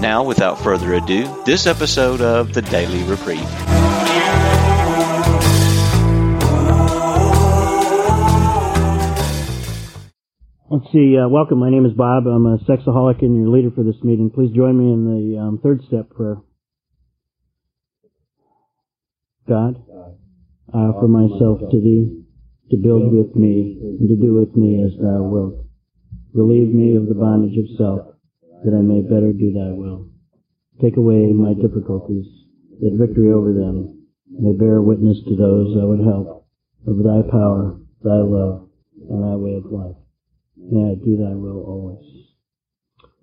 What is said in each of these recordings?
Now, without further ado, this episode of the Daily Reprieve. Let's see. Uh, welcome. My name is Bob. I'm a sexaholic and your leader for this meeting. Please join me in the um, third step prayer. God, I offer myself to Thee to build with me and to do with me as Thou wilt. Relieve me of the bondage of self that I may better do thy will. Take away my difficulties, that victory over them may bear witness to those I would help of thy power, thy love, and thy way of life. May I do thy will always.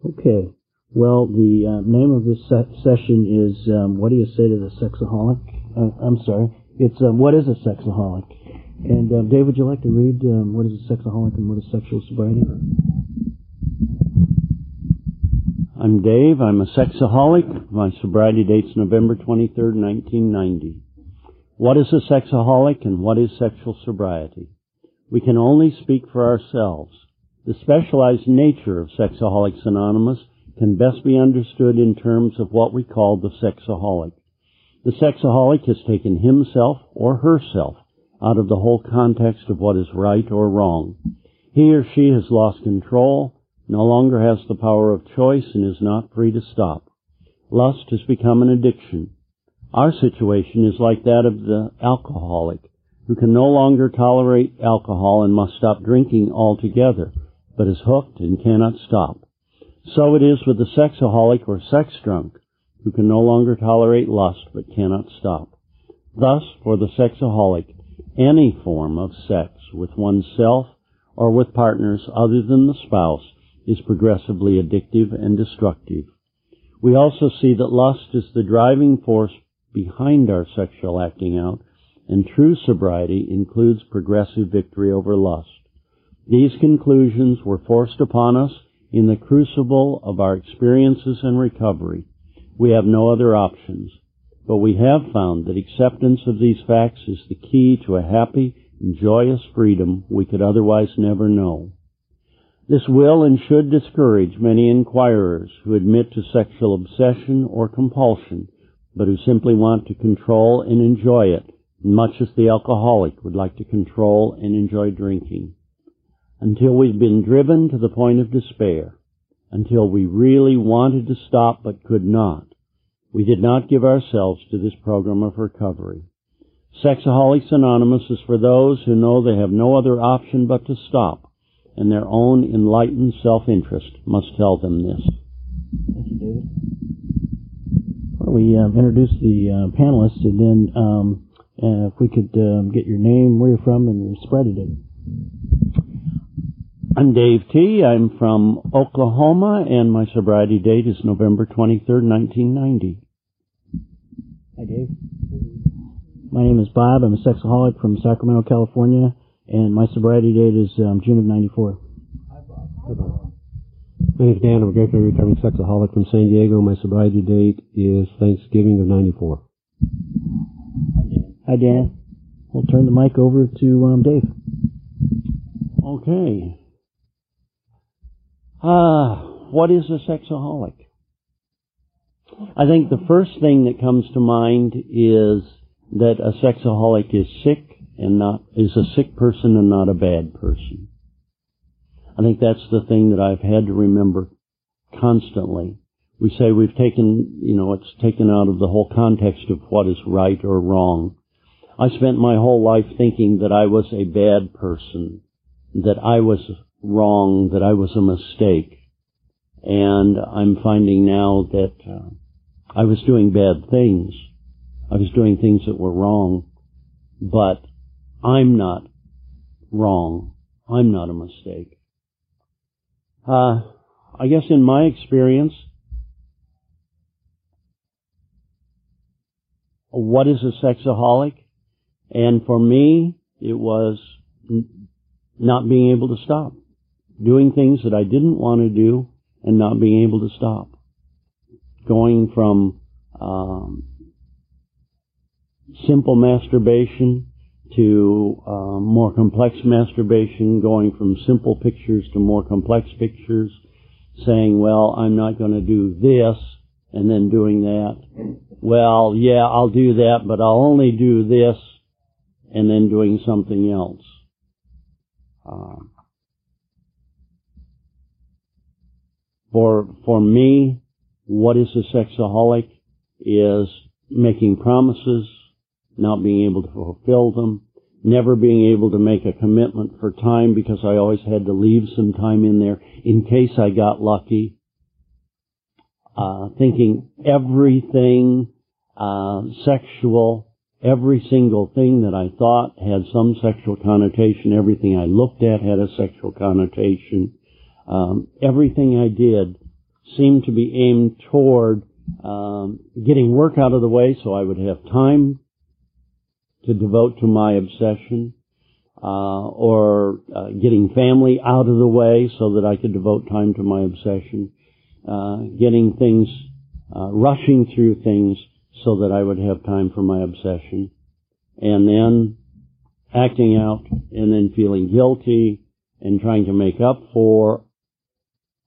Okay. Well, the uh, name of this se- session is um, What do you say to the sexaholic? Uh, I'm sorry. It's um, What is a sexaholic? And uh, Dave, would you like to read um, What is a sexaholic and what is sexual sobriety? I'm Dave. I'm a sexaholic. My sobriety date's November 23rd, 1990. What is a sexaholic and what is sexual sobriety? We can only speak for ourselves. The specialized nature of Sexaholics Anonymous can best be understood in terms of what we call the sexaholic. The sexaholic has taken himself or herself out of the whole context of what is right or wrong. He or she has lost control, no longer has the power of choice and is not free to stop. Lust has become an addiction. Our situation is like that of the alcoholic, who can no longer tolerate alcohol and must stop drinking altogether, but is hooked and cannot stop. So it is with the sexaholic or sex drunk, who can no longer tolerate lust but cannot stop. Thus, for the sexaholic, any form of sex with oneself or with partners other than the spouse is progressively addictive and destructive. We also see that lust is the driving force behind our sexual acting out, and true sobriety includes progressive victory over lust. These conclusions were forced upon us in the crucible of our experiences and recovery. We have no other options, but we have found that acceptance of these facts is the key to a happy and joyous freedom we could otherwise never know. This will and should discourage many inquirers who admit to sexual obsession or compulsion, but who simply want to control and enjoy it, much as the alcoholic would like to control and enjoy drinking. Until we've been driven to the point of despair, until we really wanted to stop but could not, we did not give ourselves to this program of recovery. Sexaholics Anonymous is for those who know they have no other option but to stop and their own enlightened self-interest must tell them this. Thank you, David. Why don't we um, introduce the uh, panelists, and then um, uh, if we could um, get your name, where you're from, and your sobriety date. I'm Dave T. I'm from Oklahoma, and my sobriety date is November 23rd, 1990. Hi, Dave. My name is Bob. I'm a sexaholic from Sacramento, California and my sobriety date is um, June of '94. Hi, Bob. My name is Dan. I'm a gratefully recovering sexaholic from San Diego. My sobriety date is Thanksgiving of '94. Hi, Dan. Hi, Dan. We'll turn the mic over to um, Dave. Okay. Ah, uh, what is a sexaholic? I think the first thing that comes to mind is that a sexaholic is sick and not is a sick person and not a bad person. I think that's the thing that I've had to remember constantly. We say we've taken, you know, it's taken out of the whole context of what is right or wrong. I spent my whole life thinking that I was a bad person, that I was wrong, that I was a mistake. And I'm finding now that uh, I was doing bad things. I was doing things that were wrong, but I'm not wrong. I'm not a mistake. Uh, I guess in my experience, what is a sexaholic? And for me, it was n- not being able to stop. Doing things that I didn't want to do and not being able to stop. Going from um, simple masturbation to uh, more complex masturbation, going from simple pictures to more complex pictures, saying, well, I'm not going to do this, and then doing that. Well, yeah, I'll do that, but I'll only do this, and then doing something else. Uh, for for me, what is a sexaholic is making promises, not being able to fulfill them, never being able to make a commitment for time because I always had to leave some time in there in case I got lucky. Uh, thinking everything uh, sexual, every single thing that I thought had some sexual connotation, everything I looked at had a sexual connotation. Um, everything I did seemed to be aimed toward um, getting work out of the way so I would have time to devote to my obsession, uh, or uh, getting family out of the way so that I could devote time to my obsession, uh, getting things, uh, rushing through things so that I would have time for my obsession, and then acting out and then feeling guilty and trying to make up for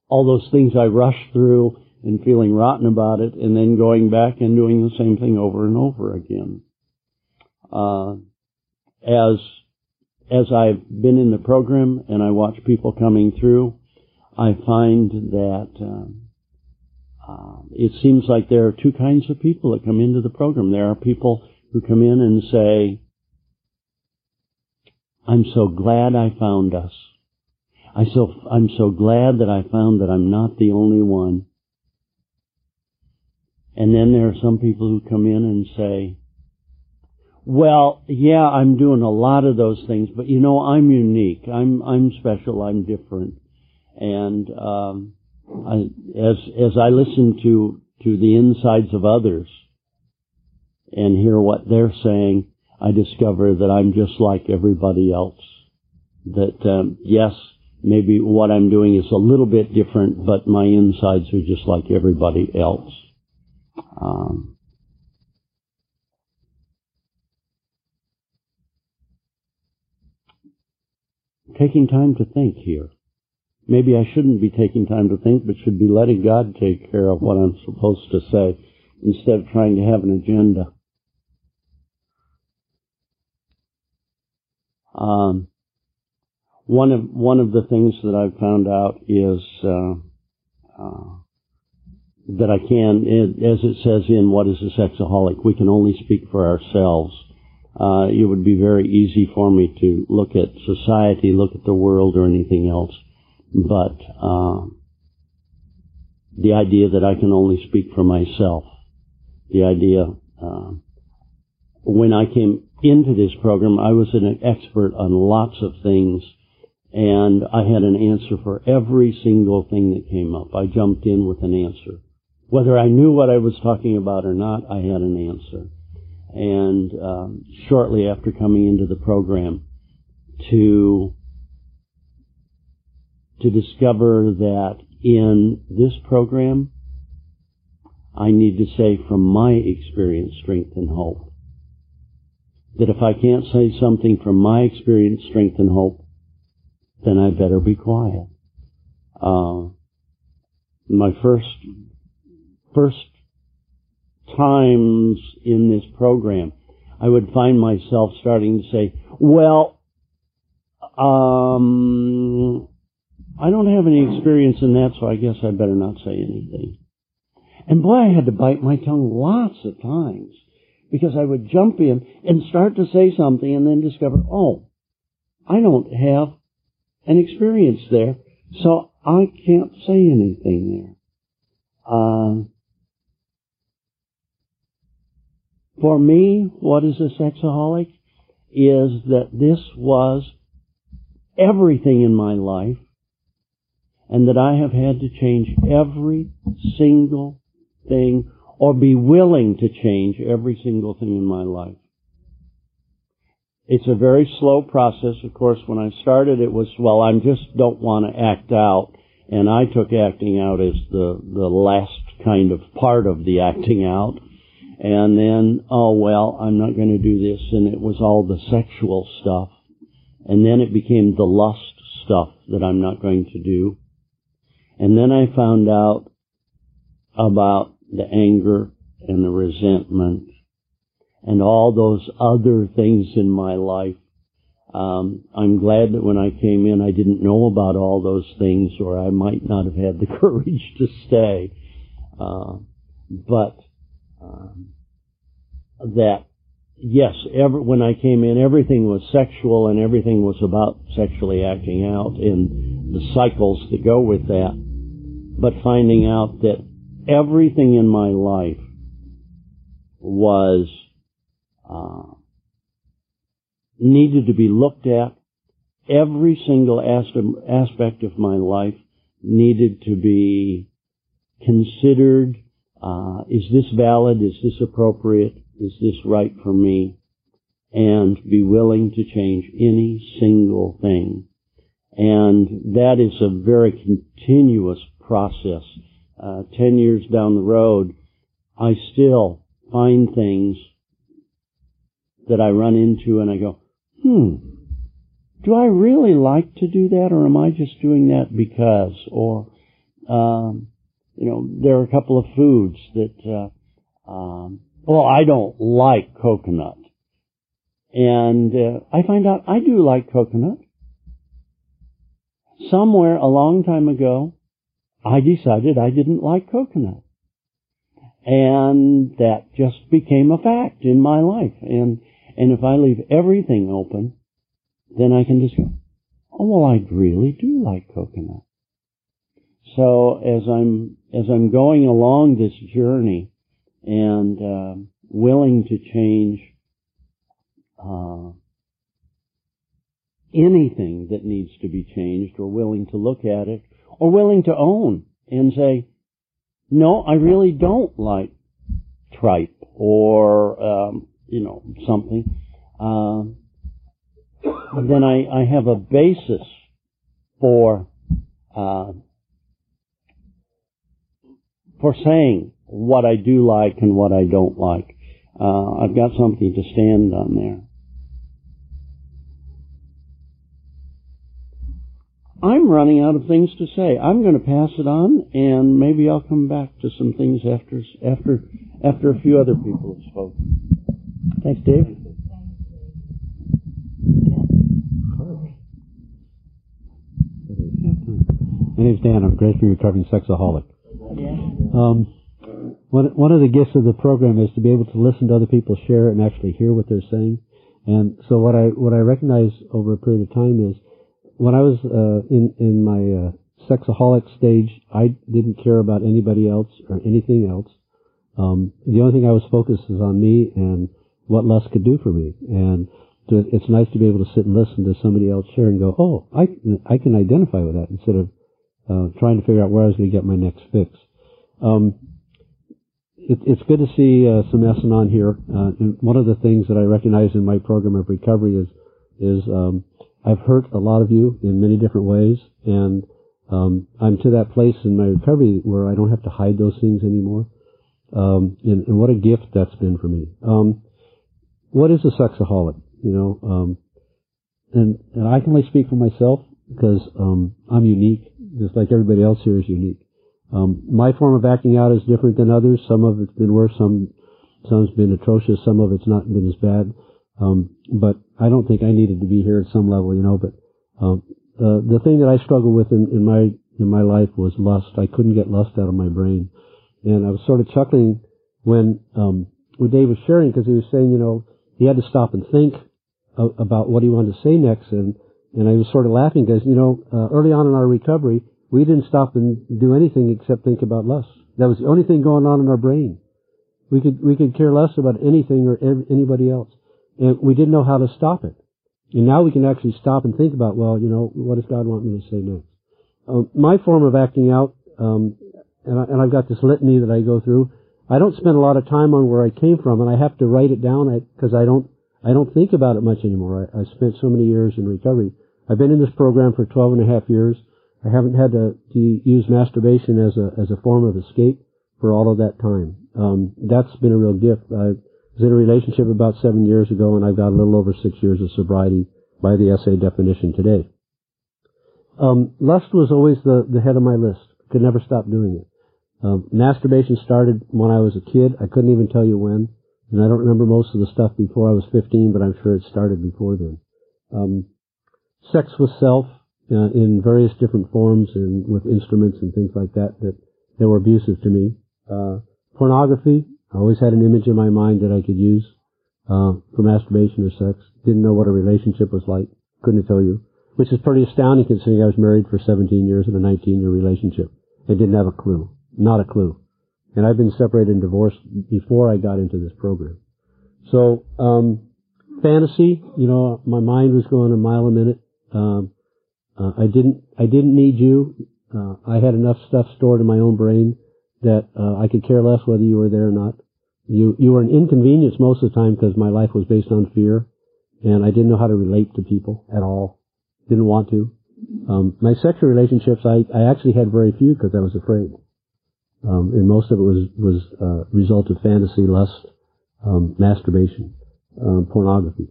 all those things I rushed through and feeling rotten about it and then going back and doing the same thing over and over again. Uh, as as I've been in the program and I watch people coming through, I find that uh, it seems like there are two kinds of people that come into the program. There are people who come in and say, "I'm so glad I found us. I so I'm so glad that I found that I'm not the only one." And then there are some people who come in and say, well, yeah, I'm doing a lot of those things, but you know, I'm unique. I'm I'm special. I'm different. And um, I, as as I listen to to the insides of others and hear what they're saying, I discover that I'm just like everybody else. That um, yes, maybe what I'm doing is a little bit different, but my insides are just like everybody else. Um, taking time to think here. Maybe I shouldn't be taking time to think, but should be letting God take care of what I'm supposed to say instead of trying to have an agenda. Um, one of one of the things that I've found out is uh, uh, that I can, as it says in "What is a Sexaholic," we can only speak for ourselves uh, it would be very easy for me to look at society, look at the world, or anything else. But uh, the idea that I can only speak for myself, the idea uh, when I came into this program, I was an expert on lots of things, and I had an answer for every single thing that came up. I jumped in with an answer. Whether I knew what I was talking about or not, I had an answer and um, shortly after coming into the program to to discover that in this program I need to say from my experience, strength, and hope. That if I can't say something from my experience, strength, and hope, then I better be quiet. Uh, my first first times in this program, I would find myself starting to say, well, um, I don't have any experience in that, so I guess I better not say anything. And boy, I had to bite my tongue lots of times because I would jump in and start to say something and then discover, oh, I don't have an experience there, so I can't say anything there. Uh, For me, what is a sexaholic? Is that this was everything in my life and that I have had to change every single thing or be willing to change every single thing in my life. It's a very slow process. Of course, when I started, it was, well, I just don't want to act out. And I took acting out as the, the last kind of part of the acting out. And then, oh well, I'm not going to do this. And it was all the sexual stuff. And then it became the lust stuff that I'm not going to do. And then I found out about the anger and the resentment and all those other things in my life. Um, I'm glad that when I came in, I didn't know about all those things, or I might not have had the courage to stay. Uh, but um, that yes, every, when I came in, everything was sexual and everything was about sexually acting out and the cycles that go with that. But finding out that everything in my life was uh, needed to be looked at. Every single aspect of my life needed to be considered. Uh, is this valid? Is this appropriate? Is this right for me? And be willing to change any single thing. And that is a very continuous process. Uh, ten years down the road, I still find things that I run into and I go, hmm, do I really like to do that or am I just doing that because? Or, um, you know, there are a couple of foods that, uh, um, well, I don't like coconut. And uh, I find out I do like coconut. Somewhere a long time ago, I decided I didn't like coconut. And that just became a fact in my life. And and if I leave everything open, then I can just go, oh well, I really do like coconut. So as I'm as I'm going along this journey and uh, willing to change uh, anything that needs to be changed, or willing to look at it, or willing to own and say, no, I really don't like tripe or um, you know, something, uh, then I, I have a basis for uh, for saying what I do like and what I don't like. Uh, I've got something to stand on there. I'm running out of things to say. I'm going to pass it on, and maybe I'll come back to some things after after after a few other people have spoken. Thanks, Dave. My name's Dan. I'm a gracefully recovering sexaholic. Um, one, one of the gifts of the program is to be able to listen to other people share and actually hear what they're saying. And so what I what I recognize over a period of time is when I was uh, in in my uh, sexaholic stage, I didn't care about anybody else or anything else. Um, the only thing I was focused is on me and what lust could do for me. And it's nice to be able to sit and listen to somebody else share and go, oh, I, I can identify with that instead of uh, trying to figure out where I was going to get my next fix. Um, it, it's good to see uh, some S-Anon here. Uh, and one of the things that I recognize in my program of recovery is is um, I've hurt a lot of you in many different ways, and um, I'm to that place in my recovery where I don't have to hide those things anymore. Um, and, and, what a gift that's been for me. Um, what is a sexaholic? You know, um, and and I can only speak for myself because um, I'm unique, just like everybody else here is unique. Um, my form of acting out is different than others. Some of it's been worse. Some some's been atrocious. Some of it's not been as bad. Um, but I don't think I needed to be here at some level, you know. But um, the the thing that I struggled with in, in my in my life was lust. I couldn't get lust out of my brain, and I was sort of chuckling when um, when Dave was sharing because he was saying, you know, he had to stop and think about what he wanted to say next. And, and I was sort of laughing because, you know, uh, early on in our recovery, we didn't stop and do anything except think about lust. That was the only thing going on in our brain. We could, we could care less about anything or anybody else. And we didn't know how to stop it. And now we can actually stop and think about, well, you know, what does God want me to say next? Um, my form of acting out, um, and, I, and I've got this litany that I go through. I don't spend a lot of time on where I came from, and I have to write it down because I don't I don't think about it much anymore. I, I spent so many years in recovery. I've been in this program for 12 and a half years. I haven't had to, to use masturbation as a as a form of escape for all of that time. Um, that's been a real gift. I was in a relationship about seven years ago, and I've got a little over six years of sobriety by the SA definition today. Um, lust was always the, the head of my list. Could never stop doing it. Um, masturbation started when I was a kid. I couldn't even tell you when, and I don't remember most of the stuff before I was 15, but I'm sure it started before then. Um, sex with self uh, in various different forms and with instruments and things like that that, that were abusive to me. Uh, pornography. I always had an image in my mind that I could use uh, for masturbation or sex. Didn't know what a relationship was like. Couldn't tell you. Which is pretty astounding considering I was married for 17 years in a 19 year relationship. I didn't have a clue. Not a clue. And I've been separated and divorced before I got into this program. So, um, fantasy, you know, my mind was going a mile a minute. Um, uh, I didn't, I didn't need you. Uh, I had enough stuff stored in my own brain that uh, I could care less whether you were there or not. You, you were an inconvenience most of the time because my life was based on fear, and I didn't know how to relate to people at all. Didn't want to. Um, my sexual relationships, I, I actually had very few because I was afraid. Um, and most of it was was uh, result of fantasy, lust, um, masturbation, um, pornography.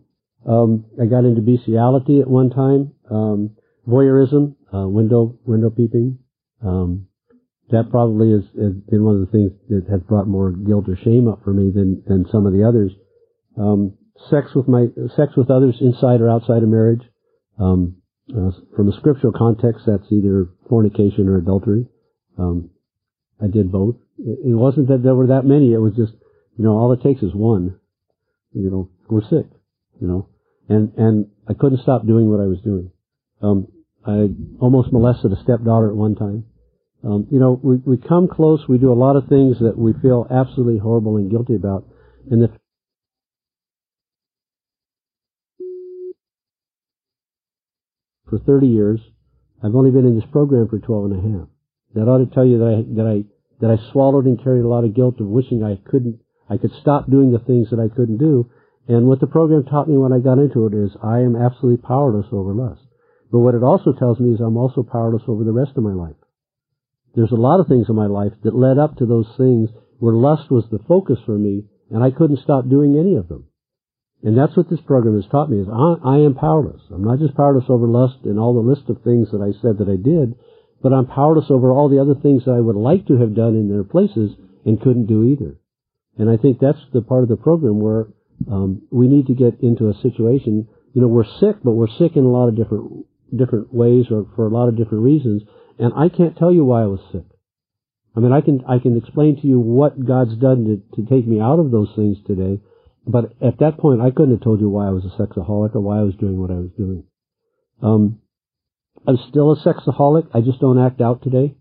Um, I got into bestiality at one time, um, voyeurism, uh, window window peeping. Um, that probably has, been one of the things that has brought more guilt or shame up for me than than some of the others. sex with my sex with others inside or outside of marriage. Uh, from a scriptural context, that's either fornication or adultery. Um, I did both. It, wasn't that there were that many. It was just, you know, all it takes is one. You know, we're sick. You know, and and I couldn't stop doing what I was doing. Um, I almost molested a stepdaughter at one time. Um, you know, we we come close. We do a lot of things that we feel absolutely horrible and guilty about, and the for 30 years. I've only been in this program for 12 and a half. That ought to tell you that I, that I, that I swallowed and carried a lot of guilt of wishing I couldn't, I could stop doing the things that I couldn't do. And what the program taught me when I got into it is I am absolutely powerless over lust. But what it also tells me is I'm also powerless over the rest of my life. There's a lot of things in my life that led up to those things where lust was the focus for me and I couldn't stop doing any of them. And that's what this program has taught me is I, I am powerless. I'm not just powerless over lust and all the list of things that I said that I did, but I'm powerless over all the other things that I would like to have done in their places and couldn't do either. And I think that's the part of the program where um, we need to get into a situation. You know, we're sick, but we're sick in a lot of different different ways or for a lot of different reasons. And I can't tell you why I was sick. I mean, I can I can explain to you what God's done to, to take me out of those things today. But at that point, I couldn't have told you why I was a sexaholic or why I was doing what I was doing. Um, I'm still a sexaholic. I just don't act out today.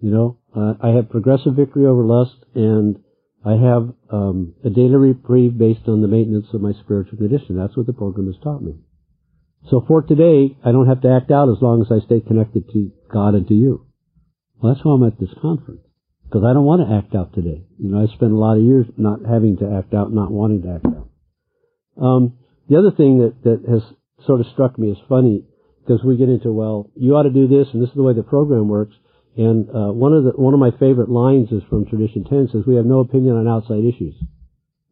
You know, uh, I have progressive victory over lust, and I have um, a daily reprieve based on the maintenance of my spiritual condition. That's what the program has taught me. So for today, I don't have to act out as long as I stay connected to God and to you. Well, that's why I'm at this conference because I don't want to act out today. You know, I spent a lot of years not having to act out, not wanting to act out. Um, the other thing that that has sort of struck me as funny because we get into well, you ought to do this, and this is the way the program works. And uh, one of the one of my favorite lines is from Tradition Ten says we have no opinion on outside issues.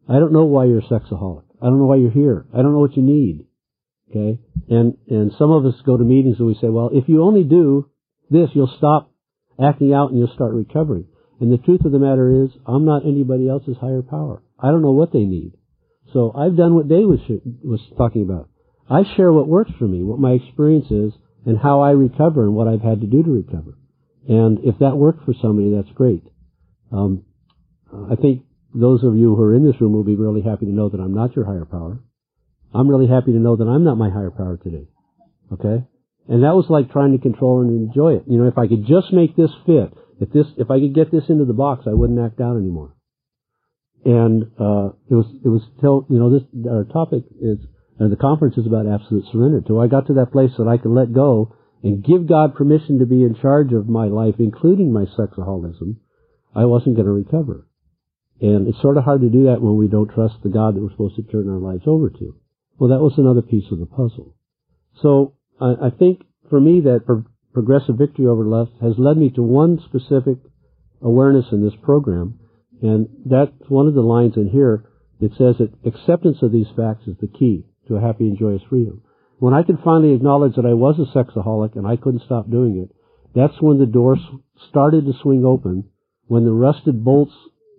I don't know why you're a sexaholic. I don't know why you're here. I don't know what you need. Okay, and and some of us go to meetings and we say, well, if you only do this, you'll stop acting out and you'll start recovering. And the truth of the matter is, I'm not anybody else's higher power. I don't know what they need. So I've done what Dave was, was talking about. I share what works for me, what my experience is, and how I recover and what I've had to do to recover. And if that worked for somebody, that's great. Um, I think those of you who are in this room will be really happy to know that I'm not your higher power. I'm really happy to know that I'm not my higher power today. Okay? And that was like trying to control and enjoy it. You know, if I could just make this fit, if this, if I could get this into the box, I wouldn't act out anymore. And uh, it was, it was tell, you know, this our topic is, uh, the conference is about absolute surrender. Till I got to that place that I could let go and give God permission to be in charge of my life, including my sexaholism, I wasn't going to recover. And it's sort of hard to do that when we don't trust the God that we're supposed to turn our lives over to. Well, that was another piece of the puzzle. So I, I think for me that pro- progressive victory over lust has led me to one specific awareness in this program, and that's one of the lines in here. It says that acceptance of these facts is the key to a happy and joyous freedom. When I could finally acknowledge that I was a sexaholic and I couldn't stop doing it, that's when the door started to swing open, when the rusted bolts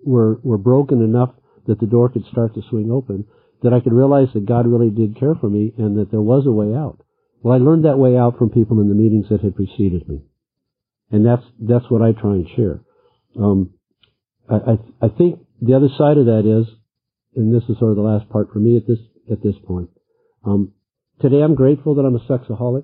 were, were broken enough that the door could start to swing open, that I could realize that God really did care for me and that there was a way out. Well, I learned that way out from people in the meetings that had preceded me. And that's, that's what I try and share. Um, I, I, I think the other side of that is, and this is sort of the last part for me at this, at this point. Um, Today I'm grateful that I'm a sexaholic.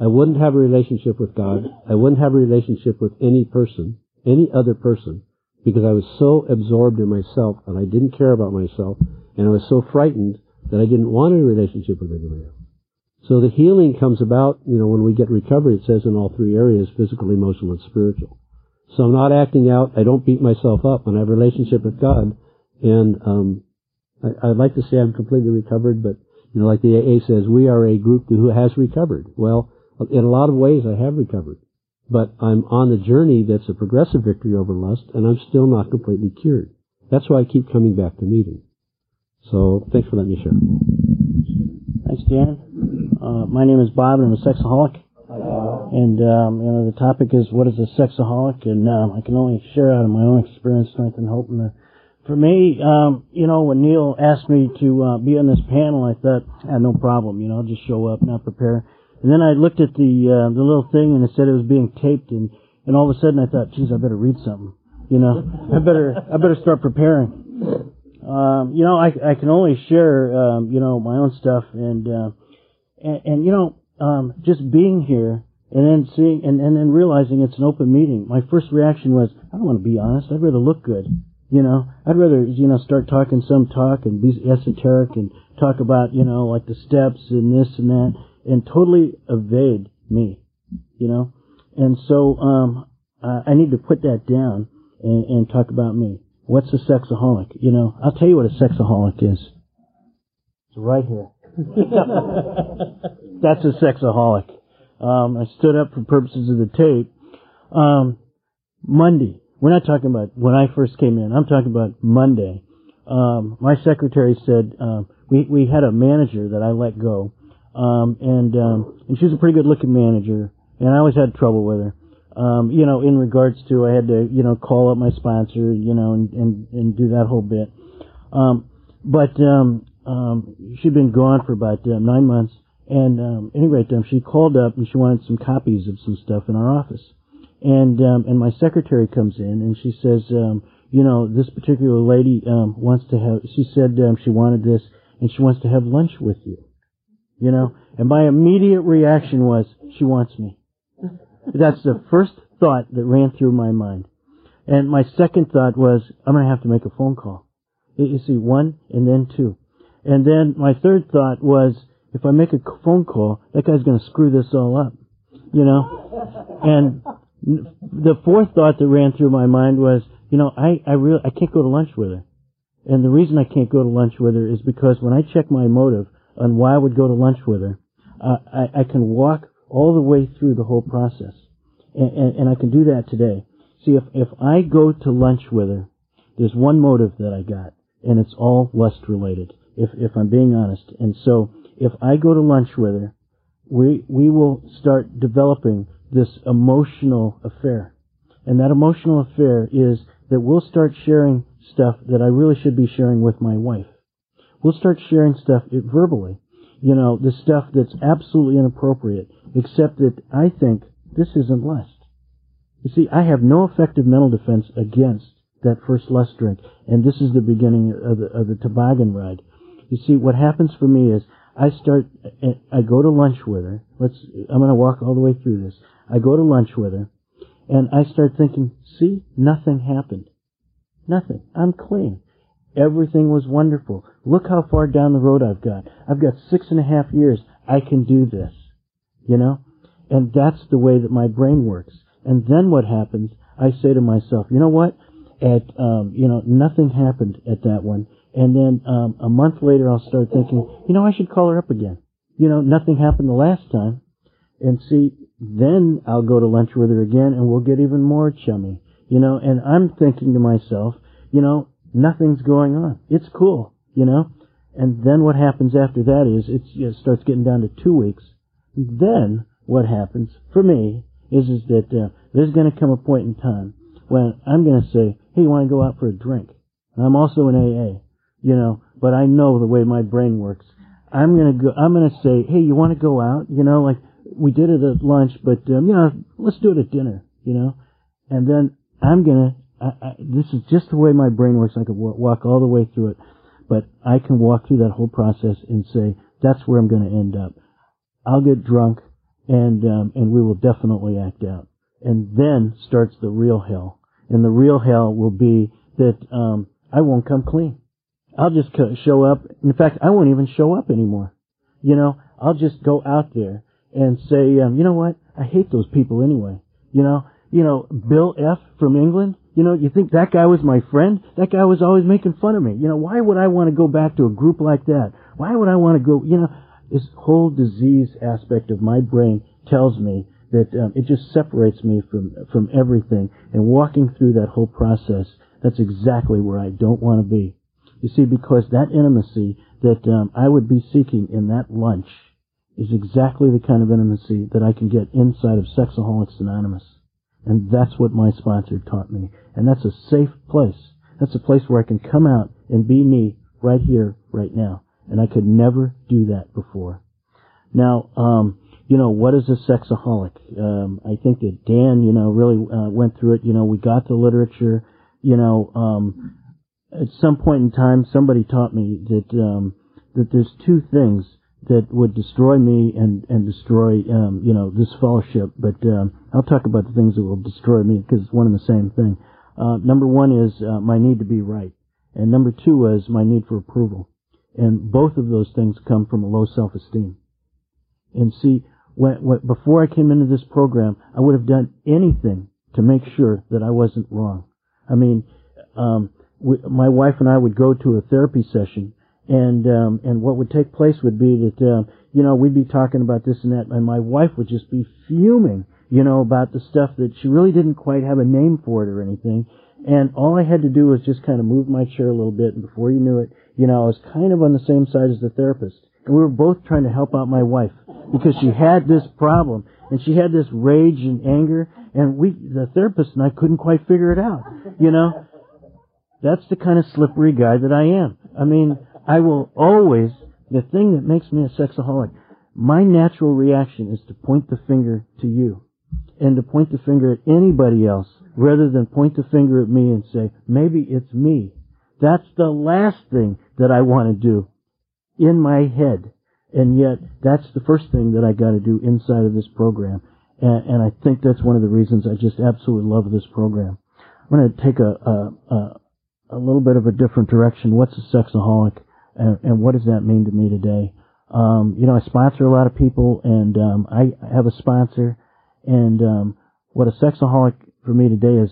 I wouldn't have a relationship with God. I wouldn't have a relationship with any person, any other person, because I was so absorbed in myself and I didn't care about myself and I was so frightened that I didn't want a relationship with anyone else. So the healing comes about, you know, when we get recovery, it says in all three areas, physical, emotional, and spiritual. So I'm not acting out, I don't beat myself up, and I have a relationship with God, and um, I, I'd like to say I'm completely recovered, but you know, like the AA says, we are a group who has recovered. Well, in a lot of ways I have recovered. But I'm on the journey that's a progressive victory over lust, and I'm still not completely cured. That's why I keep coming back to meeting. So, thanks for letting me share. Thanks, Dan. Uh, my name is Bob, and I'm a sexaholic. And, um, you know, the topic is what is a sexaholic, and um, I can only share out of my own experience, strength, and hope, and the for me, um, you know, when Neil asked me to uh, be on this panel, I thought, ah, no problem. You know, I'll just show up, not prepare. And then I looked at the uh, the little thing, and it said it was being taped, and and all of a sudden I thought, geez, I better read something. You know, I better I better start preparing. Um, you know, I I can only share um, you know my own stuff, and uh, and, and you know, um, just being here and then seeing and, and then realizing it's an open meeting. My first reaction was, I don't want to be honest. I'd rather look good. You know, I'd rather, you know, start talking some talk and be esoteric and talk about, you know, like the steps and this and that and totally evade me, you know? And so, um, uh, I need to put that down and, and talk about me. What's a sexaholic? You know, I'll tell you what a sexaholic is. It's right here. That's a sexaholic. Um, I stood up for purposes of the tape. Um, Monday, we're not talking about when I first came in. I'm talking about Monday. Um, my secretary said um, we we had a manager that I let go, um, and um, and she was a pretty good looking manager, and I always had trouble with her. Um, you know, in regards to I had to you know call up my sponsor, you know, and and and do that whole bit. Um, but um, um, she'd been gone for about uh, nine months, and um, anyway, um, she called up and she wanted some copies of some stuff in our office. And um, and my secretary comes in and she says, um, you know, this particular lady um, wants to have. She said um, she wanted this and she wants to have lunch with you. You know, and my immediate reaction was, she wants me. That's the first thought that ran through my mind. And my second thought was, I'm going to have to make a phone call. You see, one and then two. And then my third thought was, if I make a phone call, that guy's going to screw this all up. You know? And the fourth thought that ran through my mind was, you know, I, I really, I can't go to lunch with her. And the reason I can't go to lunch with her is because when I check my motive on why I would go to lunch with her, uh, I, I can walk all the way through the whole process. And, and, and I can do that today. See, if, if I go to lunch with her, there's one motive that I got, and it's all lust related, if, if I'm being honest. And so, if I go to lunch with her, we, we will start developing this emotional affair. And that emotional affair is that we'll start sharing stuff that I really should be sharing with my wife. We'll start sharing stuff verbally. You know, the stuff that's absolutely inappropriate, except that I think this isn't lust. You see, I have no effective mental defense against that first lust drink, and this is the beginning of the, of the toboggan ride. You see, what happens for me is I start, I go to lunch with her. Let's, I'm going to walk all the way through this. I go to lunch with her, and I start thinking, see, nothing happened. Nothing. I'm clean. Everything was wonderful. Look how far down the road I've got. I've got six and a half years. I can do this. You know? And that's the way that my brain works. And then what happens? I say to myself, you know what? at um, you know nothing happened at that one, and then um, a month later I'll start thinking, you know, I should call her up again. You know, nothing happened the last time, and see, then I'll go to lunch with her again, and we'll get even more chummy. You know, and I'm thinking to myself, you know, nothing's going on. It's cool. You know, and then what happens after that is it's, it starts getting down to two weeks. Then what happens for me is is that uh, there's going to come a point in time when I'm going to say, "Hey, you want to go out for a drink?" And I'm also an AA, you know, but I know the way my brain works. I'm going to go. I'm going to say, "Hey, you want to go out?" You know, like we did it at lunch, but um, you know, let's do it at dinner. You know, and then I'm going to. I, I, this is just the way my brain works. I could walk all the way through it, but I can walk through that whole process and say that's where I'm going to end up. I'll get drunk and um, and we will definitely act out. And then starts the real hell. And the real hell will be that um, I won't come clean. I'll just show up. In fact, I won't even show up anymore. You know, I'll just go out there and say, um, you know what? I hate those people anyway. You know, you know, Bill F. from England. You know, you think that guy was my friend? That guy was always making fun of me. You know, why would I want to go back to a group like that? Why would I want to go? You know, this whole disease aspect of my brain tells me that um, it just separates me from from everything. And walking through that whole process, that's exactly where I don't want to be. You see, because that intimacy that um, I would be seeking in that lunch is exactly the kind of intimacy that I can get inside of Sexaholics Anonymous. And that's what my sponsor taught me. And that's a safe place. That's a place where I can come out and be me right here, right now and I could never do that before. Now, um, you know, what is a sexaholic? Um, I think that Dan, you know, really uh, went through it. You know, we got the literature. You know, um, at some point in time, somebody taught me that um, that there's two things that would destroy me and and destroy, um, you know, this fellowship. But um, I'll talk about the things that will destroy me because it's one and the same thing. Uh, number one is uh, my need to be right, and number two is my need for approval. And both of those things come from a low self-esteem. And see, when, when, before I came into this program, I would have done anything to make sure that I wasn't wrong. I mean, um, we, my wife and I would go to a therapy session, and um, and what would take place would be that um, you know we'd be talking about this and that, and my wife would just be fuming, you know, about the stuff that she really didn't quite have a name for it or anything. And all I had to do was just kind of move my chair a little bit, and before you knew it, you know, I was kind of on the same side as the therapist. And we were both trying to help out my wife because she had this problem and she had this rage and anger and we, the therapist and I couldn't quite figure it out. You know, that's the kind of slippery guy that I am. I mean, I will always, the thing that makes me a sexaholic, my natural reaction is to point the finger to you and to point the finger at anybody else rather than point the finger at me and say, maybe it's me. That's the last thing that I want to do in my head. And yet, that's the first thing that I got to do inside of this program. And, and, I think that's one of the reasons I just absolutely love this program. I'm going to take a, a, a, a little bit of a different direction. What's a sexaholic? And, and what does that mean to me today? Um, you know, I sponsor a lot of people and, um, I have a sponsor and, um, what a sexaholic for me today is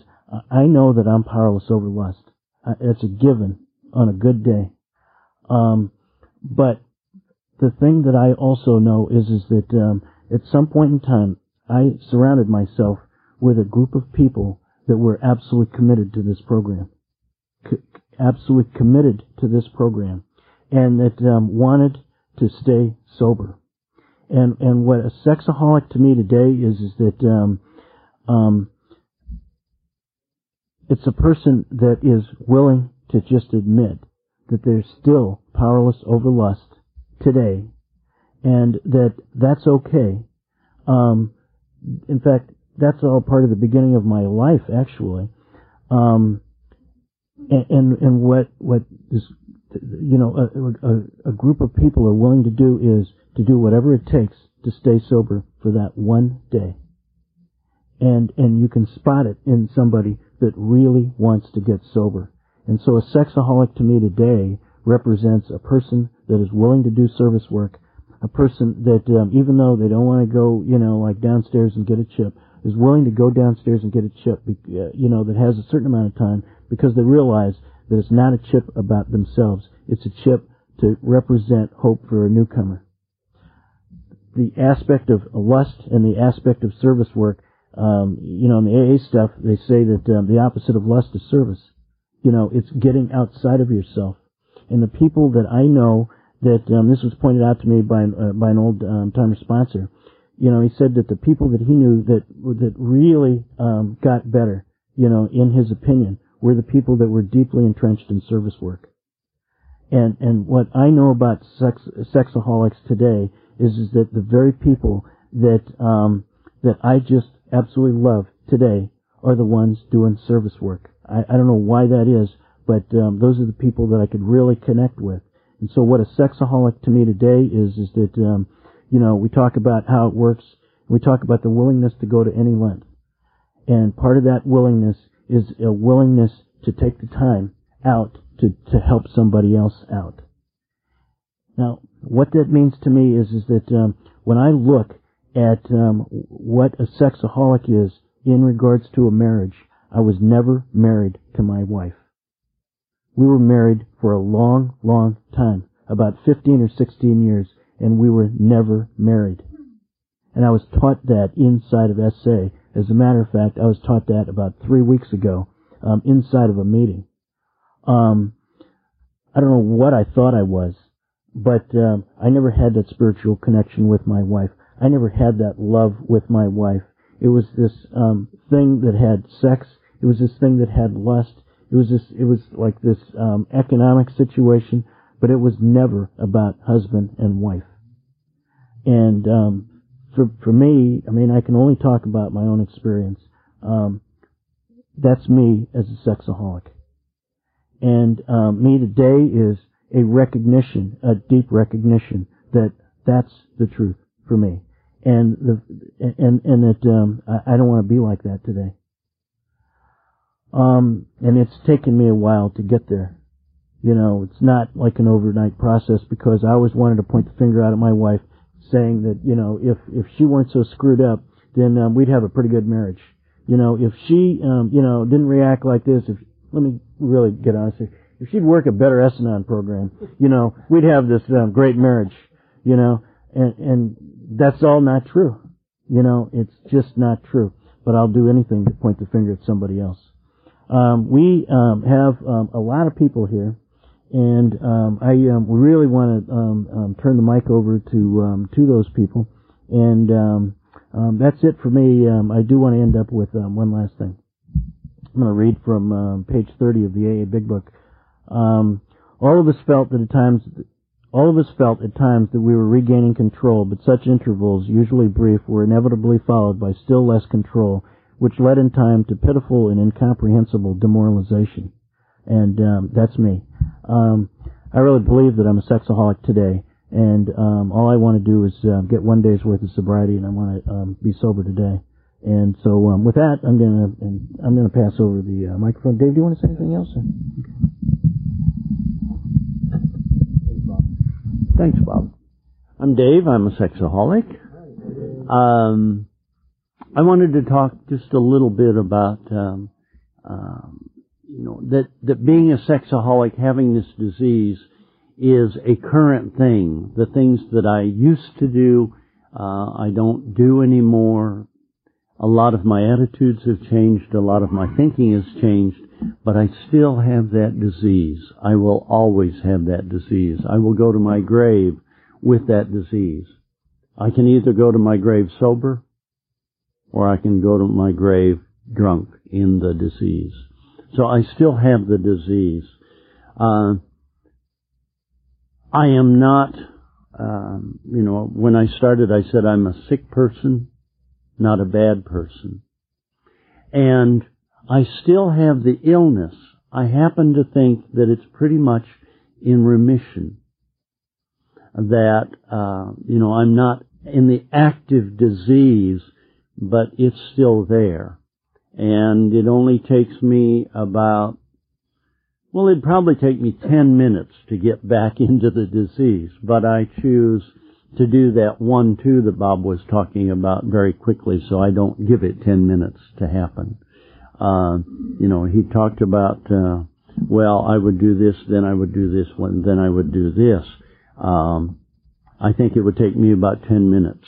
I know that I'm powerless over lust. It's a given on a good day. Um, but the thing that I also know is is that um, at some point in time, I surrounded myself with a group of people that were absolutely committed to this program, C- absolutely committed to this program, and that um, wanted to stay sober. And and what a sexaholic to me today is is that um, um, it's a person that is willing to just admit that they're still powerless over lust today, and that that's okay. Um, in fact, that's all part of the beginning of my life, actually. Um, and, and, and what what this you know a, a, a group of people are willing to do is to do whatever it takes to stay sober for that one day. And and you can spot it in somebody that really wants to get sober. And so a sexaholic to me today represents a person that is willing to do service work, a person that um, even though they don't want to go, you know, like downstairs and get a chip, is willing to go downstairs and get a chip, uh, you know, that has a certain amount of time because they realize that it's not a chip about themselves. It's a chip to represent hope for a newcomer. The aspect of lust and the aspect of service work, um, you know, in the AA stuff, they say that um, the opposite of lust is service. You know, it's getting outside of yourself. And the people that I know that um, this was pointed out to me by uh, by an old um, timer sponsor. You know, he said that the people that he knew that that really um, got better, you know, in his opinion, were the people that were deeply entrenched in service work. And and what I know about sex sexaholics today is is that the very people that um, that I just absolutely love today are the ones doing service work. I, I don't know why that is, but um, those are the people that I could really connect with. And so, what a sexaholic to me today is is that um, you know we talk about how it works. We talk about the willingness to go to any length, and part of that willingness is a willingness to take the time out to, to help somebody else out. Now, what that means to me is, is that um, when I look at um, what a sexaholic is in regards to a marriage, I was never married to my wife. We were married for a long, long time, about 15 or 16 years, and we were never married. And I was taught that inside of SA. As a matter of fact, I was taught that about three weeks ago um, inside of a meeting. Um, I don't know what I thought I was, but um, I never had that spiritual connection with my wife. I never had that love with my wife. It was this um, thing that had sex. It was this thing that had lust. It was this. It was like this um, economic situation, but it was never about husband and wife. And um, for for me, I mean, I can only talk about my own experience. Um, that's me as a sexaholic. And um, me today is a recognition, a deep recognition that that's the truth for me, and the and and that um, I, I don't want to be like that today. Um, and it's taken me a while to get there. You know, it's not like an overnight process because I always wanted to point the finger out at my wife, saying that you know if if she weren't so screwed up, then um, we'd have a pretty good marriage. You know, if she, um, you know, didn't react like this, if, let me really get honest here. If she'd work a better S-Anon program, you know, we'd have this um, great marriage, you know, and, and that's all not true. You know, it's just not true. But I'll do anything to point the finger at somebody else. Um, we um, have um, a lot of people here, and um, I um, really want to turn the mic over to to those people, and that's it for me. I do want to end up with one last thing. I'm going to read from um, page 30 of the AA Big Book. Um, all of us felt that at times, all of us felt at times that we were regaining control, but such intervals, usually brief, were inevitably followed by still less control, which led in time to pitiful and incomprehensible demoralization. And um, that's me. I really believe that I'm a sexaholic today. And um, all I want to do is uh, get one day's worth of sobriety, and I want to um, be sober today. And so, um, with that, I'm gonna I'm gonna pass over the uh, microphone. Dave, do you want to say anything else? Thanks, Bob. I'm Dave. I'm a sexaholic. Um, I wanted to talk just a little bit about, um, um, you know, that that being a sexaholic, having this disease, is a current thing. The things that I used to do, uh, I don't do anymore. A lot of my attitudes have changed. A lot of my thinking has changed, but I still have that disease. I will always have that disease. I will go to my grave with that disease. I can either go to my grave sober or I can go to my grave drunk in the disease. So I still have the disease. Uh, I am not, um, you know, when I started, I said I'm a sick person, not a bad person. And I still have the illness. I happen to think that it's pretty much in remission. That, uh, you know, I'm not in the active disease, but it's still there. And it only takes me about well, it'd probably take me 10 minutes to get back into the disease, but I choose to do that one two that Bob was talking about very quickly, so I don't give it ten minutes to happen. Uh, you know, he talked about, uh, well, I would do this, then I would do this one, then I would do this. Um, I think it would take me about ten minutes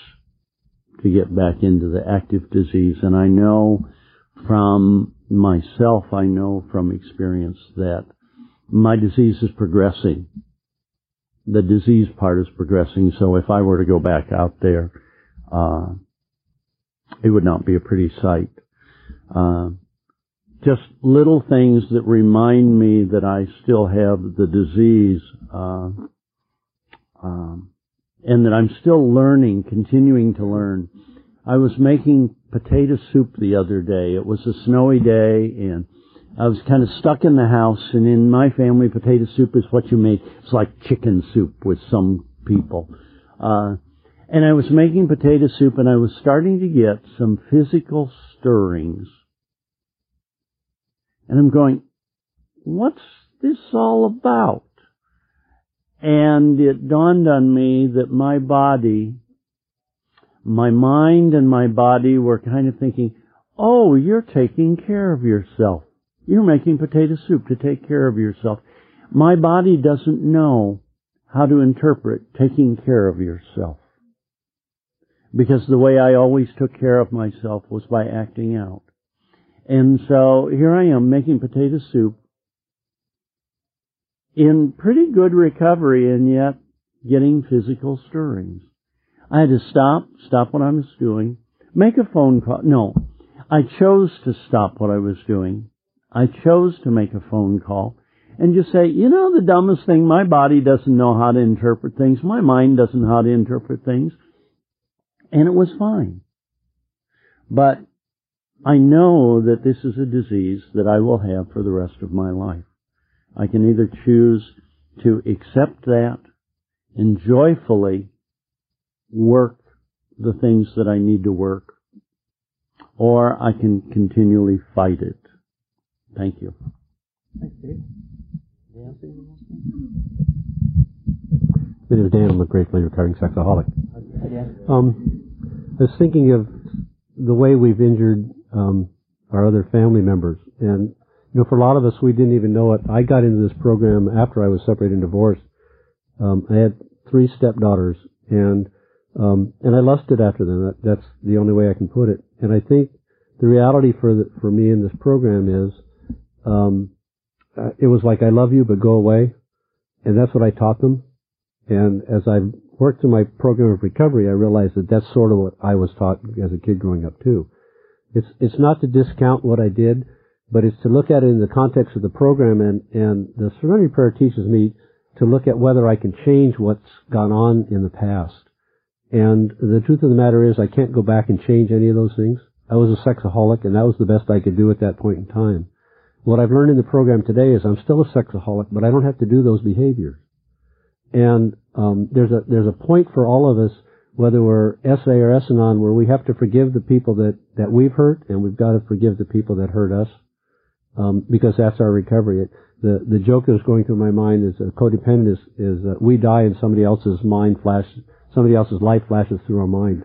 to get back into the active disease, and I know from myself, I know from experience that my disease is progressing the disease part is progressing. So if I were to go back out there, uh, it would not be a pretty sight. Uh, just little things that remind me that I still have the disease, uh, um, and that I'm still learning, continuing to learn. I was making potato soup the other day. It was a snowy day and I was kind of stuck in the house, and in my family, potato soup is what you make. It's like chicken soup with some people. Uh, and I was making potato soup, and I was starting to get some physical stirrings. And I'm going, what's this all about? And it dawned on me that my body, my mind and my body were kind of thinking, oh, you're taking care of yourself. You're making potato soup to take care of yourself. My body doesn't know how to interpret taking care of yourself. Because the way I always took care of myself was by acting out. And so here I am making potato soup in pretty good recovery and yet getting physical stirrings. I had to stop, stop what I was doing, make a phone call. No, I chose to stop what I was doing I chose to make a phone call and just say, you know, the dumbest thing, my body doesn't know how to interpret things. My mind doesn't know how to interpret things. And it was fine. But I know that this is a disease that I will have for the rest of my life. I can either choose to accept that and joyfully work the things that I need to work, or I can continually fight it. Thank you. Thanks, Dave. My name is Dan. I'm a gratefully recovering sexaholic. Um, I was thinking of the way we've injured um, our other family members, and you know, for a lot of us, we didn't even know it. I got into this program after I was separated and divorced. Um, I had three stepdaughters, and um, and I lusted after them. That, that's the only way I can put it. And I think the reality for the, for me in this program is um, uh, it was like, I love you, but go away. And that's what I taught them. And as I worked through my program of recovery, I realized that that's sort of what I was taught as a kid growing up too. It's, it's not to discount what I did, but it's to look at it in the context of the program and, and the serenity prayer teaches me to look at whether I can change what's gone on in the past. And the truth of the matter is I can't go back and change any of those things. I was a sexaholic and that was the best I could do at that point in time. What I've learned in the program today is I'm still a sexaholic, but I don't have to do those behaviors. And um, there's a there's a point for all of us, whether we're SA or S-Anon, where we have to forgive the people that that we've hurt, and we've got to forgive the people that hurt us, um, because that's our recovery. It, the the joke that's going through my mind is uh, codependent is is uh, we die and somebody else's mind flashes, somebody else's life flashes through our mind,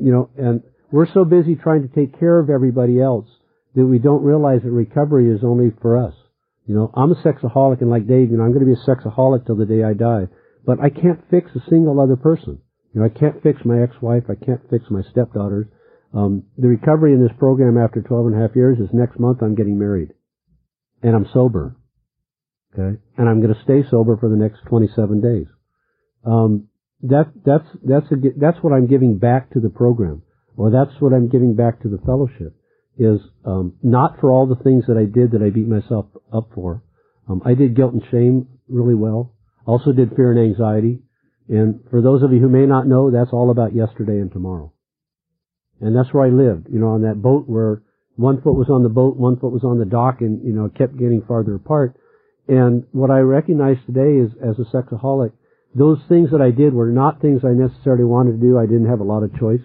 you know, and we're so busy trying to take care of everybody else that we don't realize that recovery is only for us. You know, I'm a sexaholic and like Dave, you know, I'm going to be a sexaholic till the day I die. But I can't fix a single other person. You know, I can't fix my ex-wife. I can't fix my stepdaughters. Um, the recovery in this program after 12 and a half years is next month I'm getting married. And I'm sober. Okay? And I'm going to stay sober for the next 27 days. Um, that, that's, that's a, that's what I'm giving back to the program. Or that's what I'm giving back to the fellowship is um, not for all the things that I did that I beat myself up for. Um, I did guilt and shame really well. Also did fear and anxiety. And for those of you who may not know, that's all about yesterday and tomorrow. And that's where I lived, you know, on that boat where one foot was on the boat, one foot was on the dock, and you know, kept getting farther apart. And what I recognize today is, as a sexaholic, those things that I did were not things I necessarily wanted to do. I didn't have a lot of choice,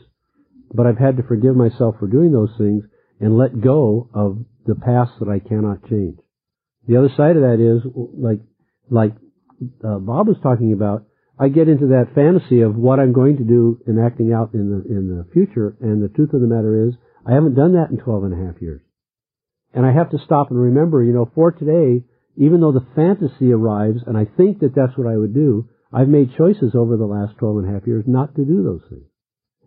but I've had to forgive myself for doing those things and let go of the past that I cannot change. The other side of that is, like, like uh, Bob was talking about, I get into that fantasy of what I'm going to do in acting out in the in the future, and the truth of the matter is, I haven't done that in 12 and a half years. And I have to stop and remember, you know, for today, even though the fantasy arrives, and I think that that's what I would do, I've made choices over the last 12 and a half years not to do those things.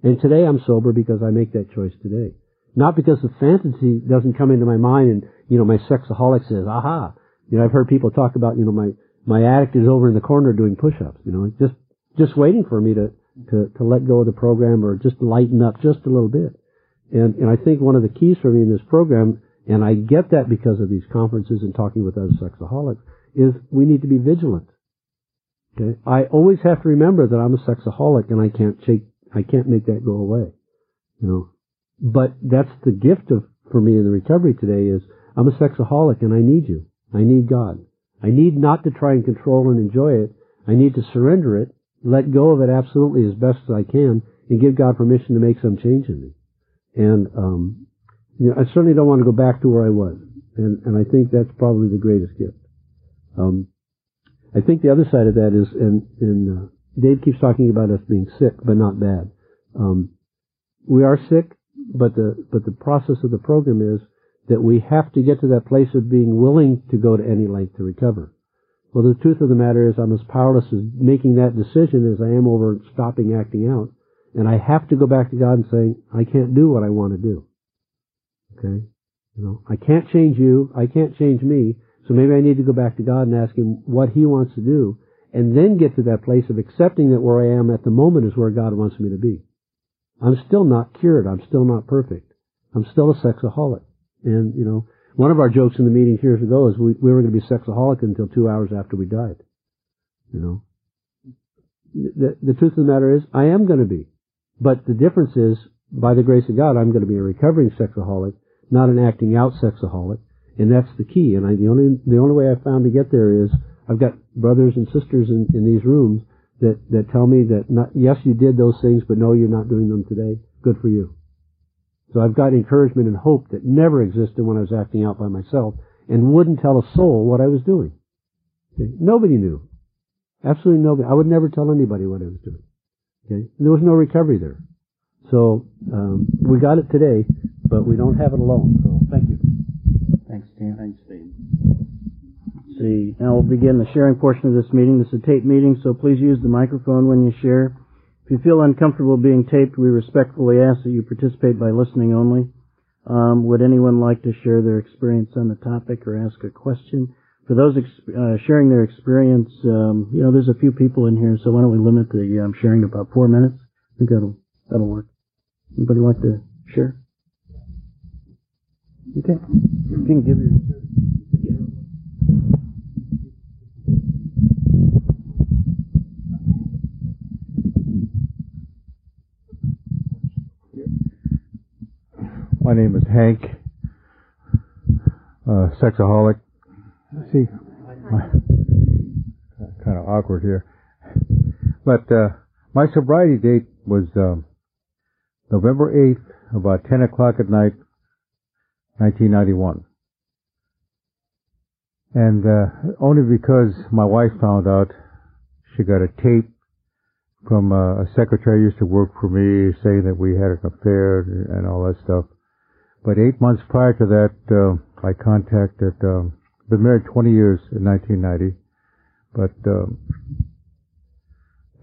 And today I'm sober because I make that choice today. Not because the fantasy doesn't come into my mind and, you know, my sexaholic says, aha. You know, I've heard people talk about, you know, my, my addict is over in the corner doing push-ups, you know, just, just waiting for me to, to, to let go of the program or just lighten up just a little bit. And, and I think one of the keys for me in this program, and I get that because of these conferences and talking with other sexaholics, is we need to be vigilant. Okay? I always have to remember that I'm a sexaholic and I can't shake, I can't make that go away. You know. But that's the gift of, for me in the recovery today is I'm a sexaholic and I need you. I need God. I need not to try and control and enjoy it. I need to surrender it, let go of it absolutely as best as I can, and give God permission to make some change in me. And um, you know, I certainly don't want to go back to where I was, and and I think that's probably the greatest gift. Um, I think the other side of that is, and and uh, Dave keeps talking about us being sick, but not bad. Um, we are sick, but the but the process of the program is that we have to get to that place of being willing to go to any length to recover. Well, the truth of the matter is I'm as powerless as making that decision as I am over stopping acting out. And I have to go back to God and say, I can't do what I want to do. Okay? You know, I can't change you. I can't change me. So maybe I need to go back to God and ask Him what He wants to do and then get to that place of accepting that where I am at the moment is where God wants me to be. I'm still not cured. I'm still not perfect. I'm still a sexaholic. And, you know, one of our jokes in the meeting years ago is we, we were going to be sexaholic until two hours after we died. You know. The, the truth of the matter is, I am going to be. But the difference is, by the grace of God, I'm going to be a recovering sexaholic, not an acting out sexaholic. And that's the key. And I, the only, the only way I found to get there is, I've got brothers and sisters in, in these rooms that, that tell me that not, yes, you did those things, but no, you're not doing them today. Good for you. So I've got encouragement and hope that never existed when I was acting out by myself and wouldn't tell a soul what I was doing. Okay? Nobody knew. Absolutely nobody. I would never tell anybody what I was doing. Okay? There was no recovery there. So um, we got it today, but we don't have it alone. So thank you. Thanks, Dan. Thanks, Steve. See. Now we'll begin the sharing portion of this meeting. This is a tape meeting, so please use the microphone when you share. If you feel uncomfortable being taped, we respectfully ask that you participate by listening only. Um, would anyone like to share their experience on the topic or ask a question? For those ex- uh, sharing their experience, um, you know, there's a few people in here, so why don't we limit the um, sharing to about four minutes? I think that'll that'll work. Anybody like to share? Okay, you can give your. My name is Hank, uh, sexaholic. See, kind of awkward here. But uh, my sobriety date was um, November 8th, about 10 o'clock at night, 1991. And uh, only because my wife found out, she got a tape from uh, a secretary who used to work for me saying that we had an affair and all that stuff. But eight months prior to that, uh, I contacted, um, been married 20 years in 1990, but um,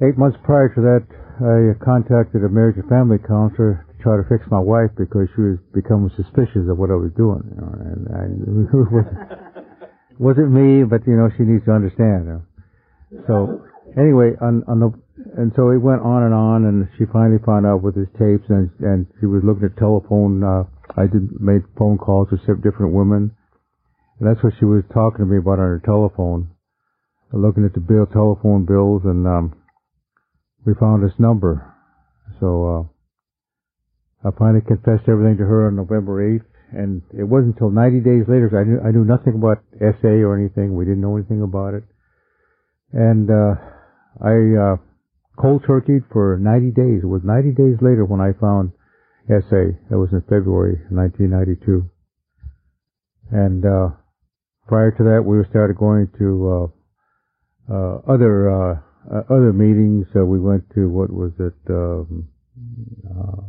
eight months prior to that, I contacted a marriage and family counselor to try to fix my wife because she was becoming suspicious of what I was doing. You know, and it wasn't, wasn't me, but you know, she needs to understand. You know. So anyway, on, on the and so it went on and on, and she finally found out with his tapes, and and she was looking at telephone. Uh, I did made phone calls to different women, and that's what she was talking to me about on her telephone. Looking at the bill, telephone bills, and um, we found this number. So uh, I finally confessed everything to her on November 8th, and it wasn't until 90 days later. I knew I knew nothing about SA or anything. We didn't know anything about it, and uh, I uh, cold turkeyed for 90 days. It was 90 days later when I found SA. That was in February 1992. And uh, prior to that, we started going to uh, uh, other uh, uh, other meetings. We went to what was it? Um, uh,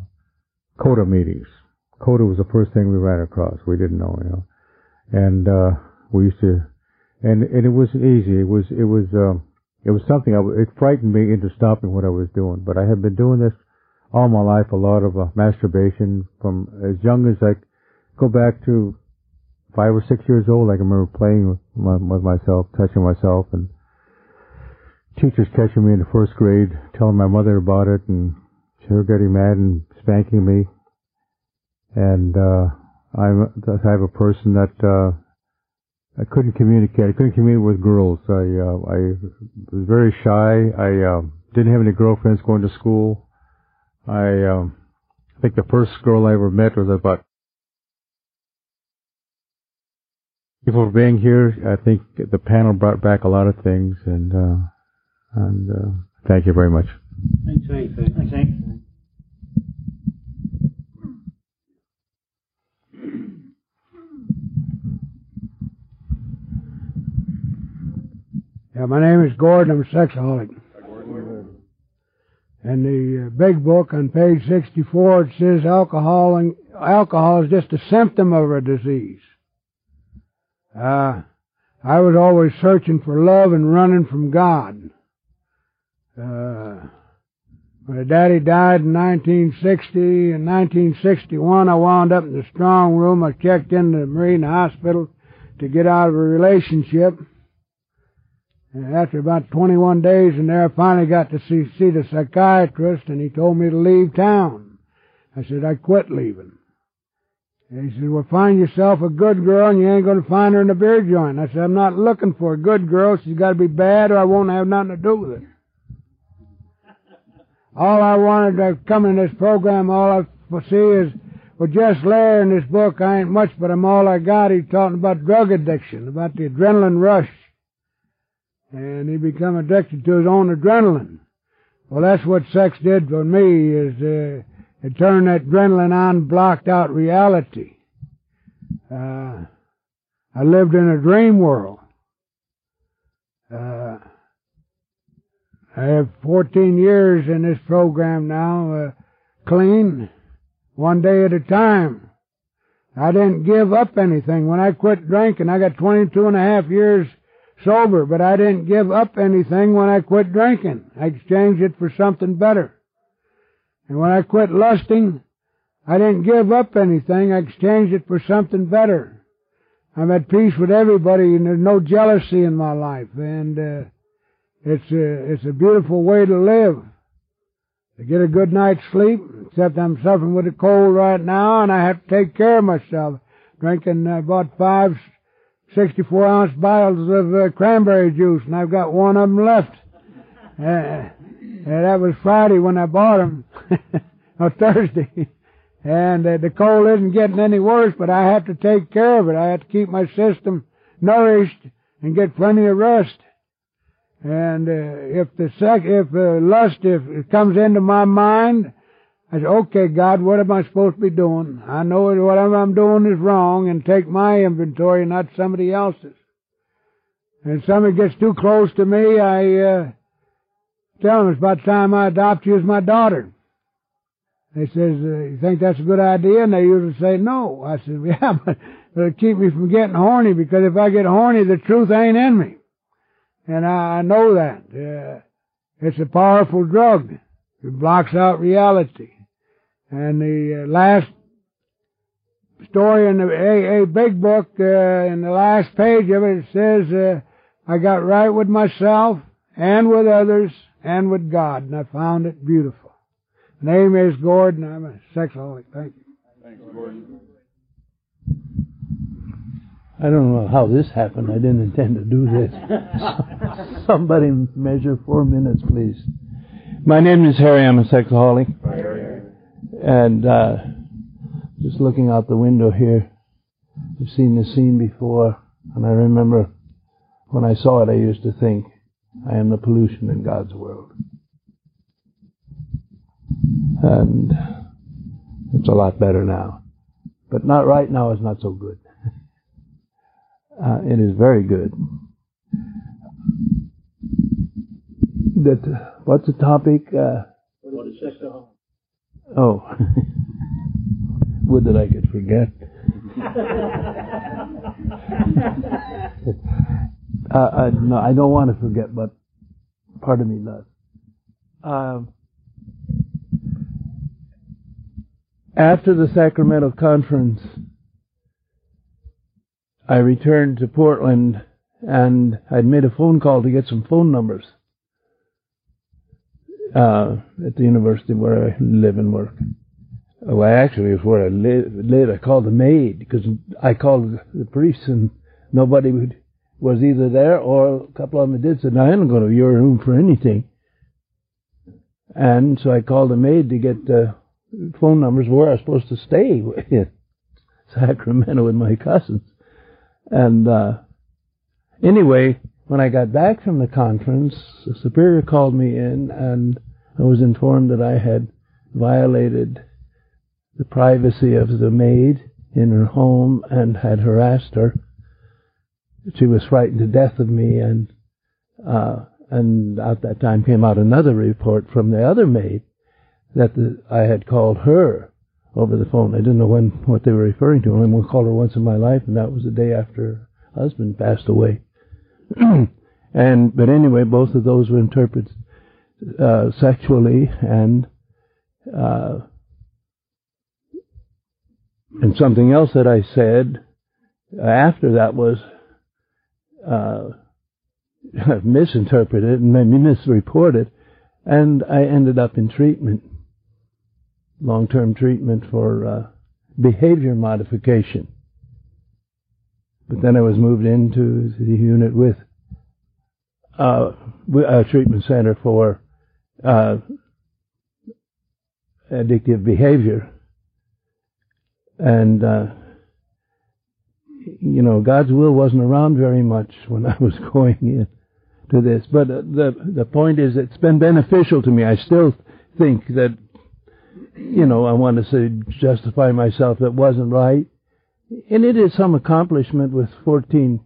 COTA meetings. CODA was the first thing we ran across. We didn't know, you know, and uh, we used to, and and it wasn't easy. It was it was um, it was something. I, it frightened me into stopping what I was doing. But I had been doing this all my life. A lot of uh, masturbation from as young as I go back to five or six years old. I can remember playing with, my, with myself, touching myself, and teachers catching me in the first grade, telling my mother about it, and her getting mad and spanking me. And uh, I'm the type of person that uh, I couldn't communicate. I couldn't communicate with girls. I uh, I was very shy. I uh, didn't have any girlfriends going to school. I um, I think the first girl I ever met was about people for being here. I think the panel brought back a lot of things, and uh, and uh, thank you very much. Thanks, Hank. Thanks, Hank. Yeah, my name is Gordon. I'm a sexaholic. And the uh, big book on page 64, it says alcohol, and, alcohol is just a symptom of a disease. Uh, I was always searching for love and running from God. Uh, my daddy died in 1960. In 1961, I wound up in the strong room. I checked into the Marine Hospital to get out of a relationship. After about 21 days in there, I finally got to see, see the psychiatrist, and he told me to leave town. I said, I quit leaving. And he said, well, find yourself a good girl, and you ain't going to find her in a beer joint. I said, I'm not looking for a good girl. She's got to be bad, or I won't have nothing to do with it. All I wanted to come in this program, all I see is, well, Jess Lair in this book, I ain't much, but I'm all I got. He's talking about drug addiction, about the adrenaline rush and he become addicted to his own adrenaline. Well, that's what sex did for me, is uh, it turned that adrenaline on, blocked out reality. Uh, I lived in a dream world. Uh, I have 14 years in this program now, uh, clean, one day at a time. I didn't give up anything. When I quit drinking, I got 22 and a half years sober, but I didn't give up anything when I quit drinking. I exchanged it for something better. And when I quit lusting, I didn't give up anything. I exchanged it for something better. I'm at peace with everybody, and there's no jealousy in my life. And uh, it's a it's a beautiful way to live. To get a good night's sleep, except I'm suffering with a cold right now, and I have to take care of myself. Drinking about five 64 ounce bottles of uh, cranberry juice, and I've got one of them left. Uh, and that was Friday when I bought them, or Thursday. And uh, the cold isn't getting any worse, but I have to take care of it. I have to keep my system nourished and get plenty of rest. And uh, if the sec, if uh, lust, if it comes into my mind, I said, okay, God, what am I supposed to be doing? I know whatever I'm doing is wrong and take my inventory, not somebody else's. And if somebody gets too close to me, I uh, tell them it's about time I adopt you as my daughter. They says, uh, you think that's a good idea? And they usually say no. I said, yeah, but it'll keep me from getting horny because if I get horny, the truth ain't in me. And I, I know that. Uh, it's a powerful drug. It blocks out reality. And the uh, last story in the a, a big book, uh, in the last page of it, it says, uh, I got right with myself and with others and with God, and I found it beautiful. My name is Gordon. I'm a sexaholic. Thank you. Thanks, Gordon. I don't know how this happened. I didn't intend to do this. Somebody measure four minutes, please. My name is Harry. I'm a sexaholic. And uh, just looking out the window here, I've seen this scene before, and I remember when I saw it, I used to think, I am the pollution in God's world. And it's a lot better now. But not right now is not so good. Uh, it is very good. that what's the topic? Uh, What is sexaholic? Oh, would that I could forget. uh, I, no, I don't want to forget, but part of me does. Um, after the Sacramento conference, I returned to Portland and I'd made a phone call to get some phone numbers uh, at the university where I live and work. Well, actually, it was where I lived. I called the maid because I called the priest and nobody would, was either there or a couple of them did said, "I ain't going to your room for anything." And so I called the maid to get uh, phone numbers where I was supposed to stay in Sacramento with my cousins. And uh, anyway, when I got back from the conference, the superior called me in, and I was informed that I had violated the privacy of the maid in her home and had harassed her. She was frightened to death of me, and uh, and at that time came out another report from the other maid that the, I had called her over the phone. I didn't know when what they were referring to. I only called her once in my life, and that was the day after her husband passed away. and but anyway, both of those were interpreted uh, sexually, and uh, and something else that I said after that was uh, misinterpreted and maybe misreported, and I ended up in treatment, long-term treatment for uh, behavior modification. But then I was moved into the unit with uh, a treatment center for uh, addictive behavior. And, uh, you know, God's will wasn't around very much when I was going in to this. But uh, the the point is, it's been beneficial to me. I still think that, you know, I want to say justify myself that wasn't right, and it is some accomplishment with 14,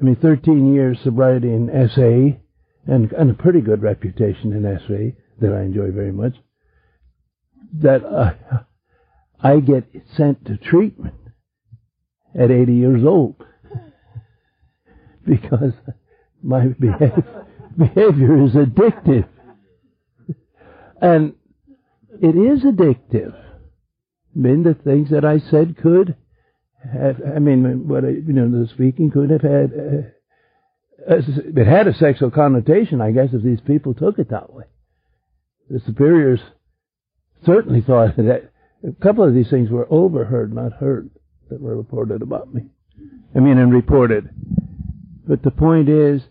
I mean, 13 years sobriety in SA, and and a pretty good reputation in SA that I enjoy very much. That uh, I get sent to treatment at 80 years old because my behavior, behavior is addictive. And it is addictive. I mean, the things that I said could have, I mean, what I, you know, the speaking could have had, uh, it had a sexual connotation, I guess, if these people took it that way. The superiors certainly thought that a couple of these things were overheard, not heard, that were reported about me. I mean, and reported. But the point is,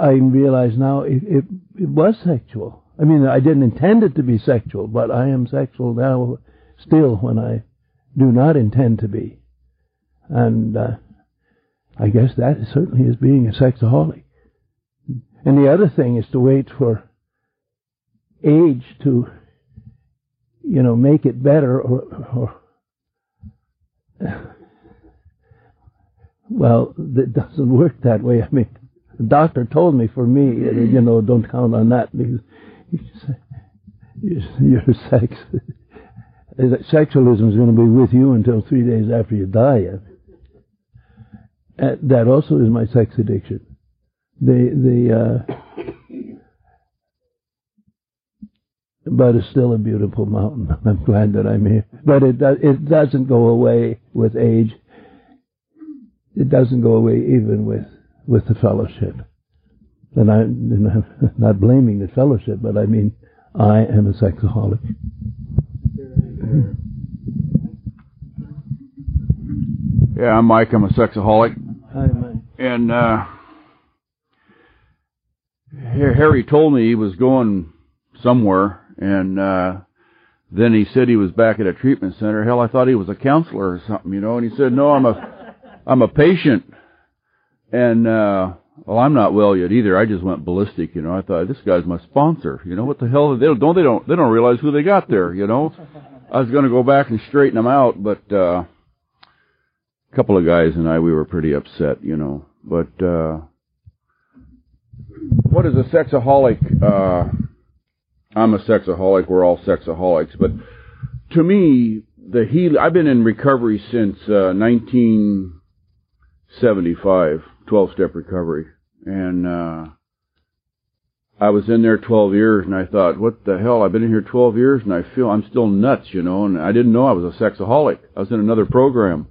I realize now it, it, it was sexual. I mean, I didn't intend it to be sexual, but I am sexual now still when I do not intend to be. And uh, I guess that certainly is being a sexaholic. And the other thing is to wait for age to, you know, make it better or, or well, it doesn't work that way. I mean, the doctor told me for me, you know, don't count on that because your sex, sexualism is going to be with you until three days after you die. And that also is my sex addiction. The the uh, but it's still a beautiful mountain. I'm glad that I'm here. But it it doesn't go away with age. It doesn't go away even with with the fellowship. And, I, and I'm not blaming the fellowship, but I mean I am a sexaholic. Yeah, I'm Mike. I'm a sexaholic. And uh, Harry told me he was going somewhere, and uh, then he said he was back at a treatment center. Hell, I thought he was a counselor or something, you know. And he said, "No, I'm a, I'm a patient." And uh, well, I'm not well yet either. I just went ballistic, you know. I thought this guy's my sponsor. You know what the hell? They don't, don't they don't they don't realize who they got there, you know. I was going to go back and straighten them out, but uh, a couple of guys and I we were pretty upset, you know. But uh, what is a sexaholic? Uh, I'm a sexaholic. We're all sexaholics, but to me, the heal. I've been in recovery since uh, 1975, 12 step recovery, and uh, I was in there 12 years, and I thought, what the hell? I've been in here 12 years, and I feel I'm still nuts, you know. And I didn't know I was a sexaholic. I was in another program,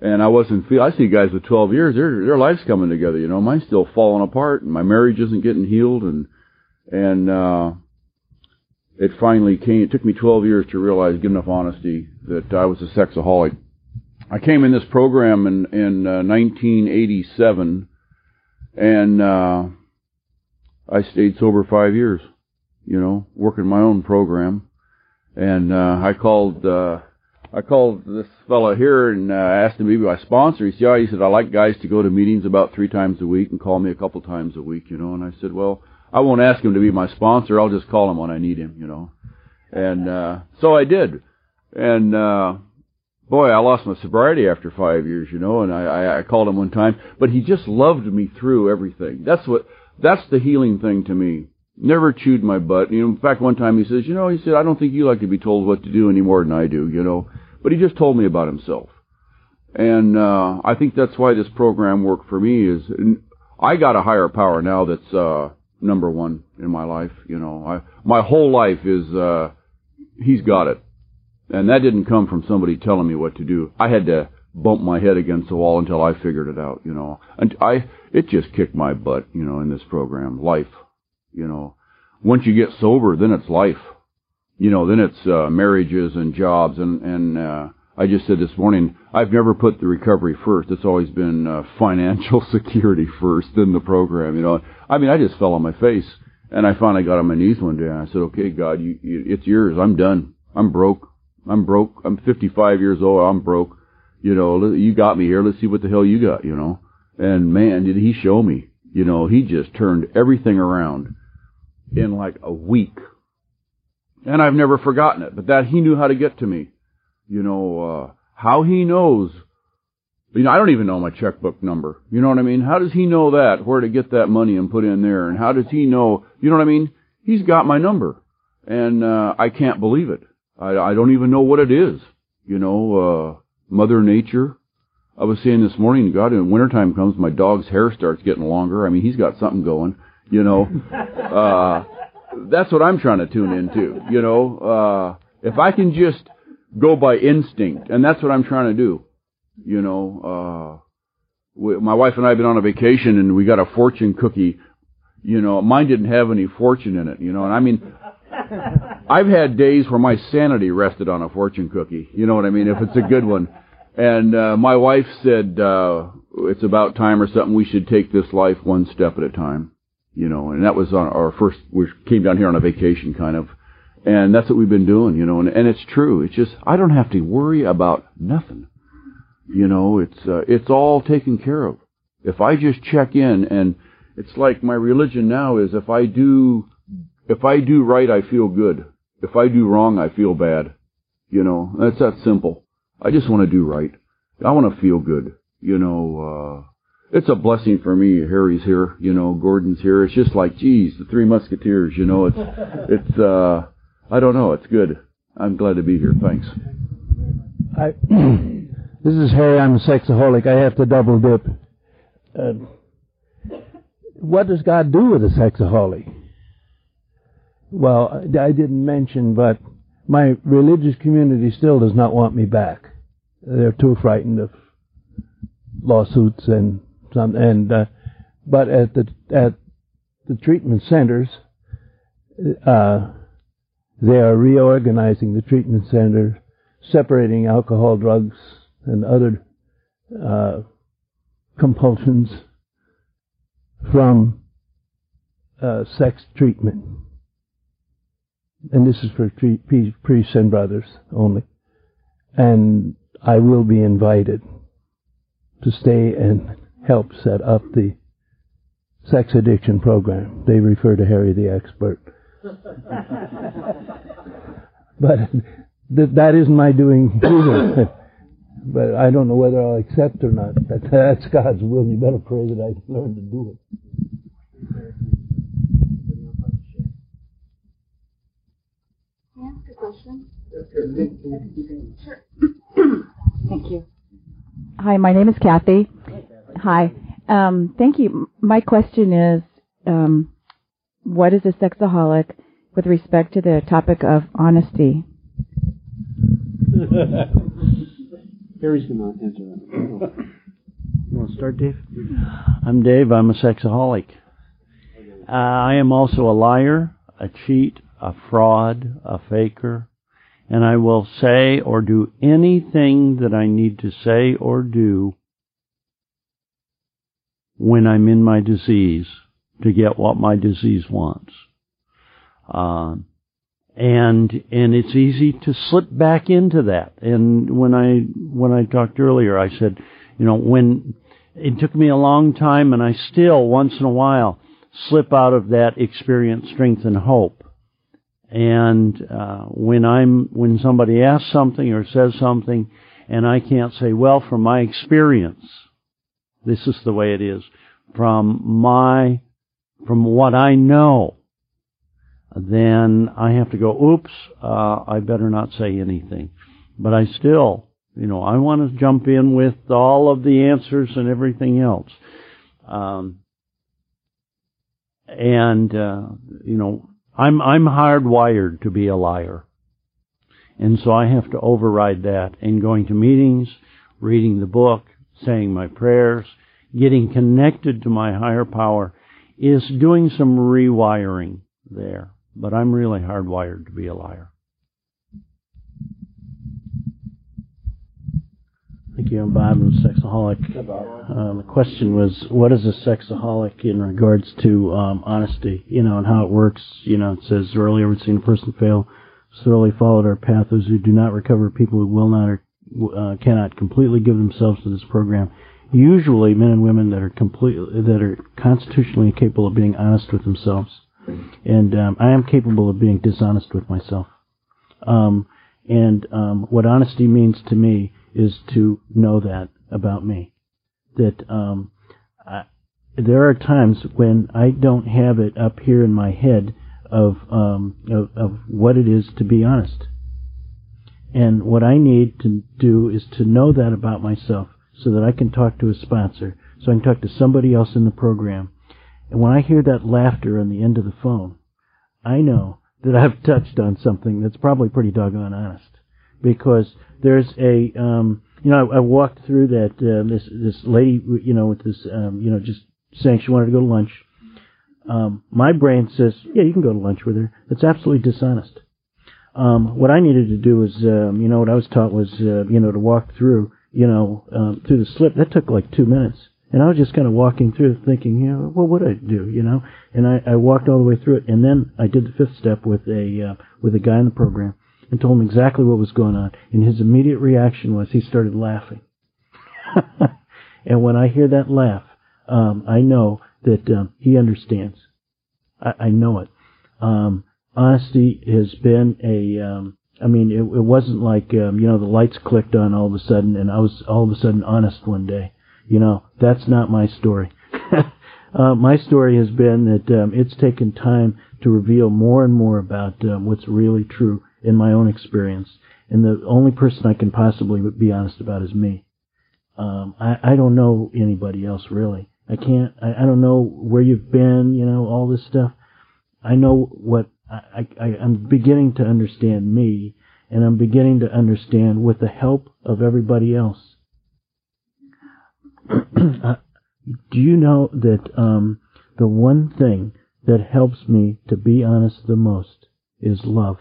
and I wasn't feel. I see guys with 12 years, their their life's coming together, you know. Mine's still falling apart, and my marriage isn't getting healed, and and uh, it finally came. It took me 12 years to realize, good enough honesty, that I was a sexaholic. I came in this program in in uh, 1987, and uh, I stayed sober five years, you know, working my own program. And, uh, I called, uh, I called this fellow here and, uh, asked him to be my sponsor. He said, yeah, he said, I like guys to go to meetings about three times a week and call me a couple times a week, you know. And I said, well, I won't ask him to be my sponsor. I'll just call him when I need him, you know. And, uh, so I did. And, uh, boy, I lost my sobriety after five years, you know, and I, I, I called him one time, but he just loved me through everything. That's what, that's the healing thing to me. Never chewed my butt. You know, in fact, one time he says, you know, he said, I don't think you like to be told what to do any more than I do, you know. But he just told me about himself. And, uh, I think that's why this program worked for me is, I got a higher power now that's, uh, number one in my life, you know. I, my whole life is, uh, he's got it. And that didn't come from somebody telling me what to do. I had to bump my head against the wall until I figured it out, you know. And I, it just kicked my butt, you know, in this program. Life, you know. Once you get sober, then it's life. You know, then it's, uh, marriages and jobs and, and, uh, I just said this morning, I've never put the recovery first. It's always been, uh, financial security first, then the program, you know. I mean, I just fell on my face and I finally got on my knees one day and I said, okay, God, you, you it's yours. I'm done. I'm broke. I'm broke. I'm 55 years old. I'm broke you know, you got me here. Let's see what the hell you got, you know. And man, did he show me. You know, he just turned everything around in like a week. And I've never forgotten it, but that he knew how to get to me. You know, uh, how he knows. You know, I don't even know my checkbook number. You know what I mean? How does he know that? Where to get that money and put in there? And how does he know? You know what I mean? He's got my number. And, uh, I can't believe it. I, I don't even know what it is. You know, uh, Mother Nature. I was saying this morning, God, when wintertime comes, my dog's hair starts getting longer. I mean, he's got something going, you know. uh, that's what I'm trying to tune into, you know. Uh, if I can just go by instinct, and that's what I'm trying to do, you know. Uh, we, my wife and I have been on a vacation, and we got a fortune cookie. You know, mine didn't have any fortune in it, you know. And I mean, I've had days where my sanity rested on a fortune cookie. You know what I mean? If it's a good one. And uh, my wife said uh, it's about time or something. We should take this life one step at a time. You know, and that was on our first. We came down here on a vacation, kind of, and that's what we've been doing. You know, and, and it's true. It's just I don't have to worry about nothing. You know, it's uh, it's all taken care of. If I just check in, and it's like my religion now is if I do if I do right, I feel good. If I do wrong, I feel bad. You know, that's that simple. I just want to do right. I want to feel good. You know, uh, it's a blessing for me. Harry's here, you know, Gordon's here. It's just like, geez, the three musketeers, you know, it's, it's, uh, I don't know, it's good. I'm glad to be here. Thanks. I, this is Harry. I'm a sexaholic. I have to double dip. Uh, what does God do with a sexaholic? well, I didn't mention, but my religious community still does not want me back. They're too frightened of lawsuits and some, and, uh, but at the, at the treatment centers, uh, they are reorganizing the treatment center, separating alcohol, drugs, and other, uh, compulsions from, uh, sex treatment and this is for priests and brothers only. And I will be invited to stay and help set up the sex addiction program. They refer to Harry the expert. but th- that isn't my doing either. but I don't know whether I'll accept or not. That, that's God's will. You better pray that I learn to do it. Question? Sure. Thank you. Hi, my name is Kathy. Hi. Um, thank you. My question is, um, what is a sexaholic with respect to the topic of honesty? Harry's going to answer that. You want to start, Dave? I'm Dave. I'm a sexaholic. Uh, I am also a liar, a cheat, a fraud, a faker, and I will say or do anything that I need to say or do when I'm in my disease to get what my disease wants. Um, and and it's easy to slip back into that. And when I when I talked earlier, I said, you know, when it took me a long time, and I still once in a while slip out of that experience, strength, and hope. And uh, when I'm when somebody asks something or says something, and I can't say, well, from my experience, this is the way it is. From my from what I know, then I have to go, oops, uh, I better not say anything. But I still, you know, I want to jump in with all of the answers and everything else. Um, and, uh, you know, I'm, I'm hardwired to be a liar. And so I have to override that in going to meetings, reading the book, saying my prayers, getting connected to my higher power is doing some rewiring there but I'm really hardwired to be a liar. Thank you. I'm Bob. I'm a sexaholic. Um, the question was, what is a sexaholic in regards to um, honesty? You know, and how it works. You know, it says earlier we've seen a person fail, thoroughly followed our path. Those who do not recover, people who will not or uh, cannot completely give themselves to this program. Usually, men and women that are completely that are constitutionally capable of being honest with themselves and um, I am capable of being dishonest with myself. Um, and um, what honesty means to me is to know that about me. That um, I, there are times when I don't have it up here in my head of, um, of of what it is to be honest. And what I need to do is to know that about myself so that I can talk to a sponsor, so I can talk to somebody else in the program and when I hear that laughter on the end of the phone, I know that I've touched on something that's probably pretty doggone honest. Because there's a, um, you know, I, I walked through that, uh, this, this lady, you know, with this, um, you know, just saying she wanted to go to lunch. Um, my brain says, yeah, you can go to lunch with her. It's absolutely dishonest. Um, what I needed to do was, um, you know, what I was taught was, uh, you know, to walk through, you know, um, through the slip. That took like two minutes. And I was just kind of walking through thinking, you know, what would I do, you know? And I, I walked all the way through it. And then I did the fifth step with a, uh, with a guy in the program and told him exactly what was going on. And his immediate reaction was he started laughing. and when I hear that laugh, um, I know that um, he understands. I, I know it. Um, honesty has been a, um, I mean, it, it wasn't like, um, you know, the lights clicked on all of a sudden and I was all of a sudden honest one day. You know, that's not my story. uh, my story has been that um, it's taken time to reveal more and more about what's really true in my own experience. And the only person I can possibly be honest about is me. Um, I, I don't know anybody else really. I can't. I, I don't know where you've been. You know all this stuff. I know what I, I, I'm beginning to understand me, and I'm beginning to understand with the help of everybody else uh, do you know that um, the one thing that helps me to be honest the most is love?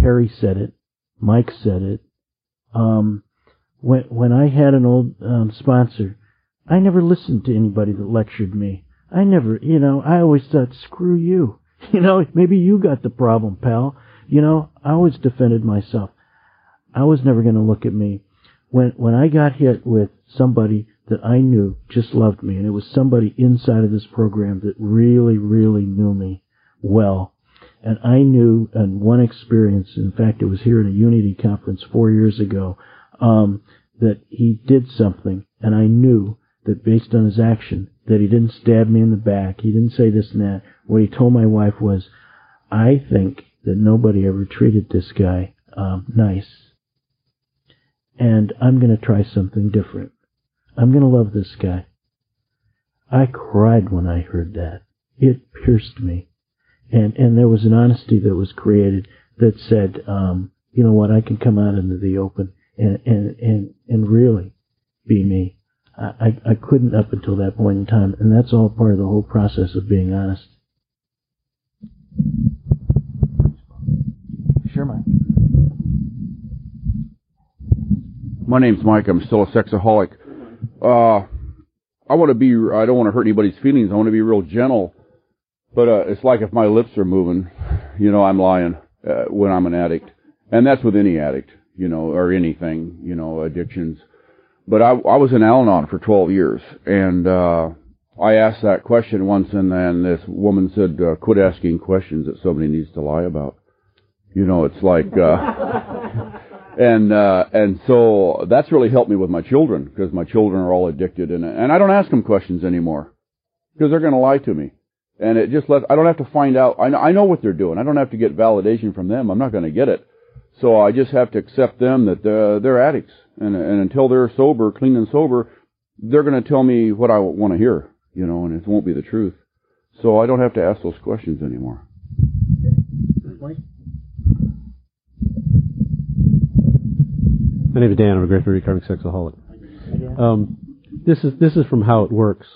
Harry said it. Mike said it. Um, when when I had an old um, sponsor, I never listened to anybody that lectured me. I never, you know, I always thought, screw you. You know, maybe you got the problem, pal. You know, I always defended myself. I was never going to look at me. When when I got hit with somebody that I knew just loved me, and it was somebody inside of this program that really, really knew me well. And I knew in one experience, in fact, it was here at a Unity conference four years ago, um, that he did something, and I knew that based on his action, that he didn't stab me in the back, he didn't say this and that. What he told my wife was, I think that nobody ever treated this guy um, nice. And I'm going to try something different. I'm going to love this guy. I cried when I heard that. It pierced me. And, and there was an honesty that was created that said, um, you know what, I can come out into the open and, and, and, and really be me. I, I couldn't up until that point in time, and that's all part of the whole process of being honest. Sure, Mike. My name's Mike. I'm still a sexaholic. Uh, I want to be. I don't want to hurt anybody's feelings. I want to be real gentle. But uh, it's like if my lips are moving, you know, I'm lying uh, when I'm an addict, and that's with any addict, you know, or anything, you know, addictions. But I, I was in Al-Anon for 12 years, and uh, I asked that question once, and then this woman said, uh, "Quit asking questions that somebody needs to lie about." You know, it's like, uh, and uh, and so that's really helped me with my children because my children are all addicted, and and I don't ask them questions anymore because they're going to lie to me, and it just lets I don't have to find out. I know, I know what they're doing. I don't have to get validation from them. I'm not going to get it. So I just have to accept them that they're, they're addicts, and and until they're sober, clean and sober, they're going to tell me what I want to hear, you know, and it won't be the truth. So I don't have to ask those questions anymore. My name is Dan. I'm a grateful recovering sexaholic. Um, this is this is from how it works.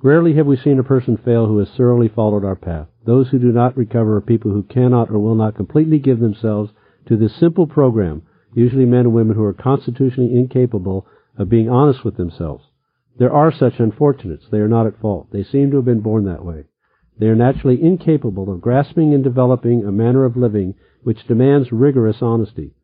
Rarely have we seen a person fail who has thoroughly followed our path. Those who do not recover are people who cannot or will not completely give themselves to this simple program, usually men and women who are constitutionally incapable of being honest with themselves. There are such unfortunates. They are not at fault. They seem to have been born that way. They are naturally incapable of grasping and developing a manner of living which demands rigorous honesty.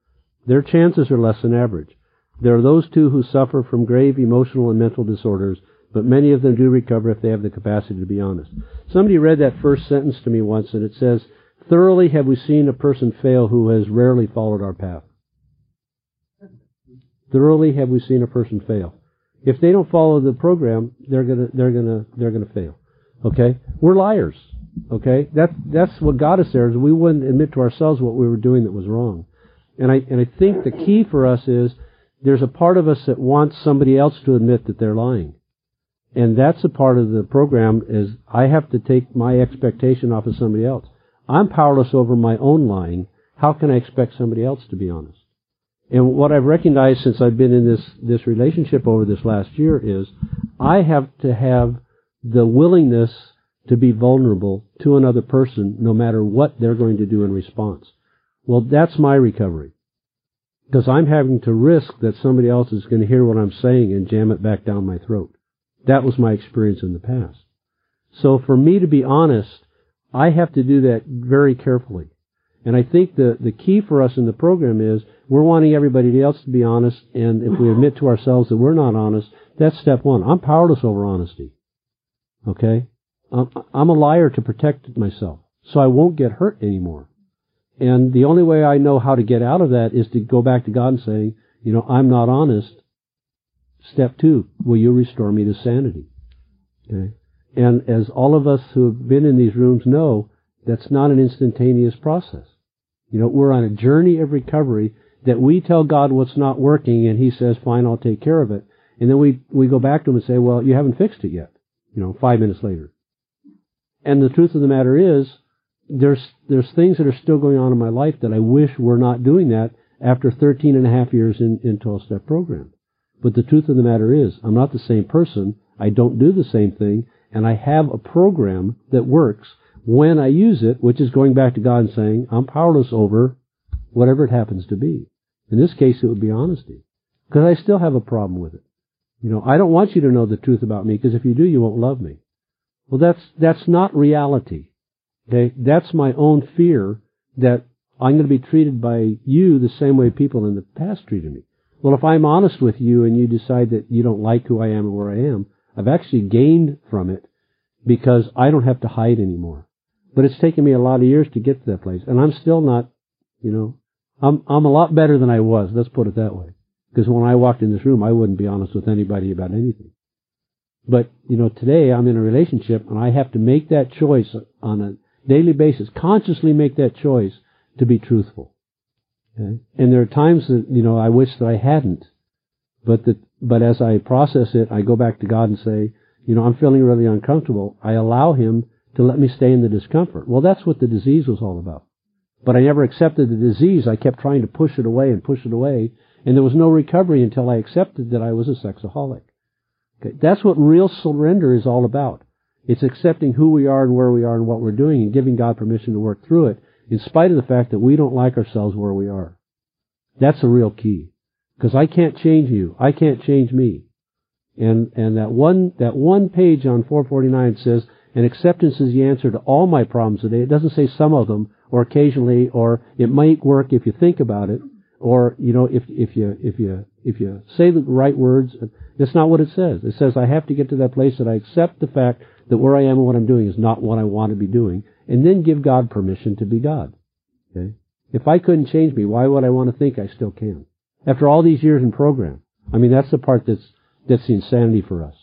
Their chances are less than average. There are those too who suffer from grave emotional and mental disorders, but many of them do recover if they have the capacity to be honest. Somebody read that first sentence to me once and it says, Thoroughly have we seen a person fail who has rarely followed our path. Thoroughly have we seen a person fail. If they don't follow the program, they're gonna, they're gonna, they're gonna fail. Okay? We're liars. Okay? That's, that's what got us there is we wouldn't admit to ourselves what we were doing that was wrong. And I, and I think the key for us is there's a part of us that wants somebody else to admit that they're lying. And that's a part of the program is I have to take my expectation off of somebody else. I'm powerless over my own lying. How can I expect somebody else to be honest? And what I've recognized since I've been in this, this relationship over this last year is I have to have the willingness to be vulnerable to another person no matter what they're going to do in response. Well, that's my recovery. Because I'm having to risk that somebody else is going to hear what I'm saying and jam it back down my throat. That was my experience in the past. So for me to be honest, I have to do that very carefully. And I think the, the key for us in the program is we're wanting everybody else to be honest, and if we admit to ourselves that we're not honest, that's step one. I'm powerless over honesty. Okay? I'm, I'm a liar to protect myself, so I won't get hurt anymore. And the only way I know how to get out of that is to go back to God and say, you know, I'm not honest. Step two, will you restore me to sanity? Okay? And as all of us who have been in these rooms know, that's not an instantaneous process. You know, we're on a journey of recovery that we tell God what's not working and He says, fine, I'll take care of it. And then we, we go back to Him and say, well, you haven't fixed it yet. You know, five minutes later. And the truth of the matter is, there's, there's things that are still going on in my life that I wish were not doing that after 13 and a half years in, in 12 step program. But the truth of the matter is, I'm not the same person. I don't do the same thing and I have a program that works when I use it, which is going back to God and saying, I'm powerless over whatever it happens to be. In this case, it would be honesty. Because I still have a problem with it. You know, I don't want you to know the truth about me, because if you do, you won't love me. Well, that's, that's not reality. Okay? That's my own fear that I'm going to be treated by you the same way people in the past treated me. Well, if I'm honest with you and you decide that you don't like who I am or where I am, I've actually gained from it because I don't have to hide anymore. But it's taken me a lot of years to get to that place, and I'm still not, you know, I'm I'm a lot better than I was. Let's put it that way. Because when I walked in this room, I wouldn't be honest with anybody about anything. But you know, today I'm in a relationship, and I have to make that choice on a daily basis, consciously make that choice to be truthful. Okay? And there are times that, you know, I wish that I hadn't. But that, but as I process it, I go back to God and say, you know, I'm feeling really uncomfortable. I allow Him to let me stay in the discomfort. Well, that's what the disease was all about. But I never accepted the disease. I kept trying to push it away and push it away. And there was no recovery until I accepted that I was a sexaholic. Okay. That's what real surrender is all about. It's accepting who we are and where we are and what we're doing and giving God permission to work through it in spite of the fact that we don't like ourselves where we are. That's a real key. Because I can't change you. I can't change me. And, and that one, that one page on 449 says, and acceptance is the answer to all my problems today. It doesn't say some of them or occasionally or it might work if you think about it or, you know, if, if you, if you, if you say the right words. That's not what it says. It says I have to get to that place that I accept the fact that where I am and what I'm doing is not what I want to be doing and then give God permission to be God. Okay? If I couldn't change me, why would I want to think I still can? After all these years in program. I mean, that's the part that's, that's the insanity for us.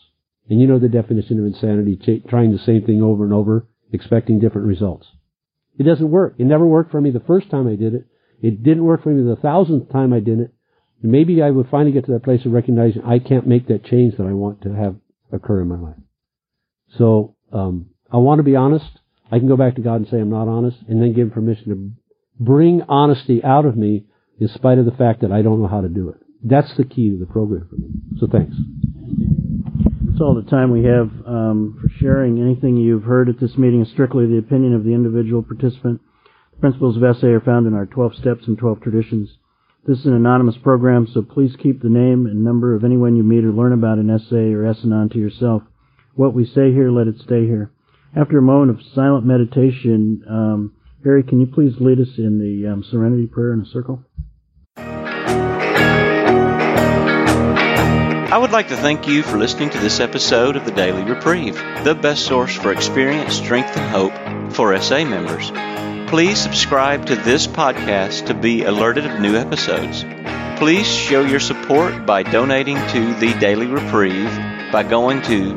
And you know the definition of insanity, ch- trying the same thing over and over, expecting different results. It doesn't work. It never worked for me the first time I did it. It didn't work for me the thousandth time I did it. Maybe I would finally get to that place of recognizing I can't make that change that I want to have occur in my life. So, um, I want to be honest. I can go back to God and say I'm not honest and then give him permission to bring honesty out of me in spite of the fact that I don't know how to do it. That's the key to the program for me. So thanks. That's all the time we have um, for sharing. Anything you've heard at this meeting is strictly the opinion of the individual participant. The principles of SA are found in our 12 steps and 12 traditions. This is an anonymous program, so please keep the name and number of anyone you meet or learn about in SA or S-Anon to yourself. What we say here, let it stay here. After a moment of silent meditation, um, Harry, can you please lead us in the um, Serenity Prayer in a circle? I would like to thank you for listening to this episode of the Daily Reprieve, the best source for experience, strength, and hope for SA members. Please subscribe to this podcast to be alerted of new episodes. Please show your support by donating to the Daily Reprieve by going to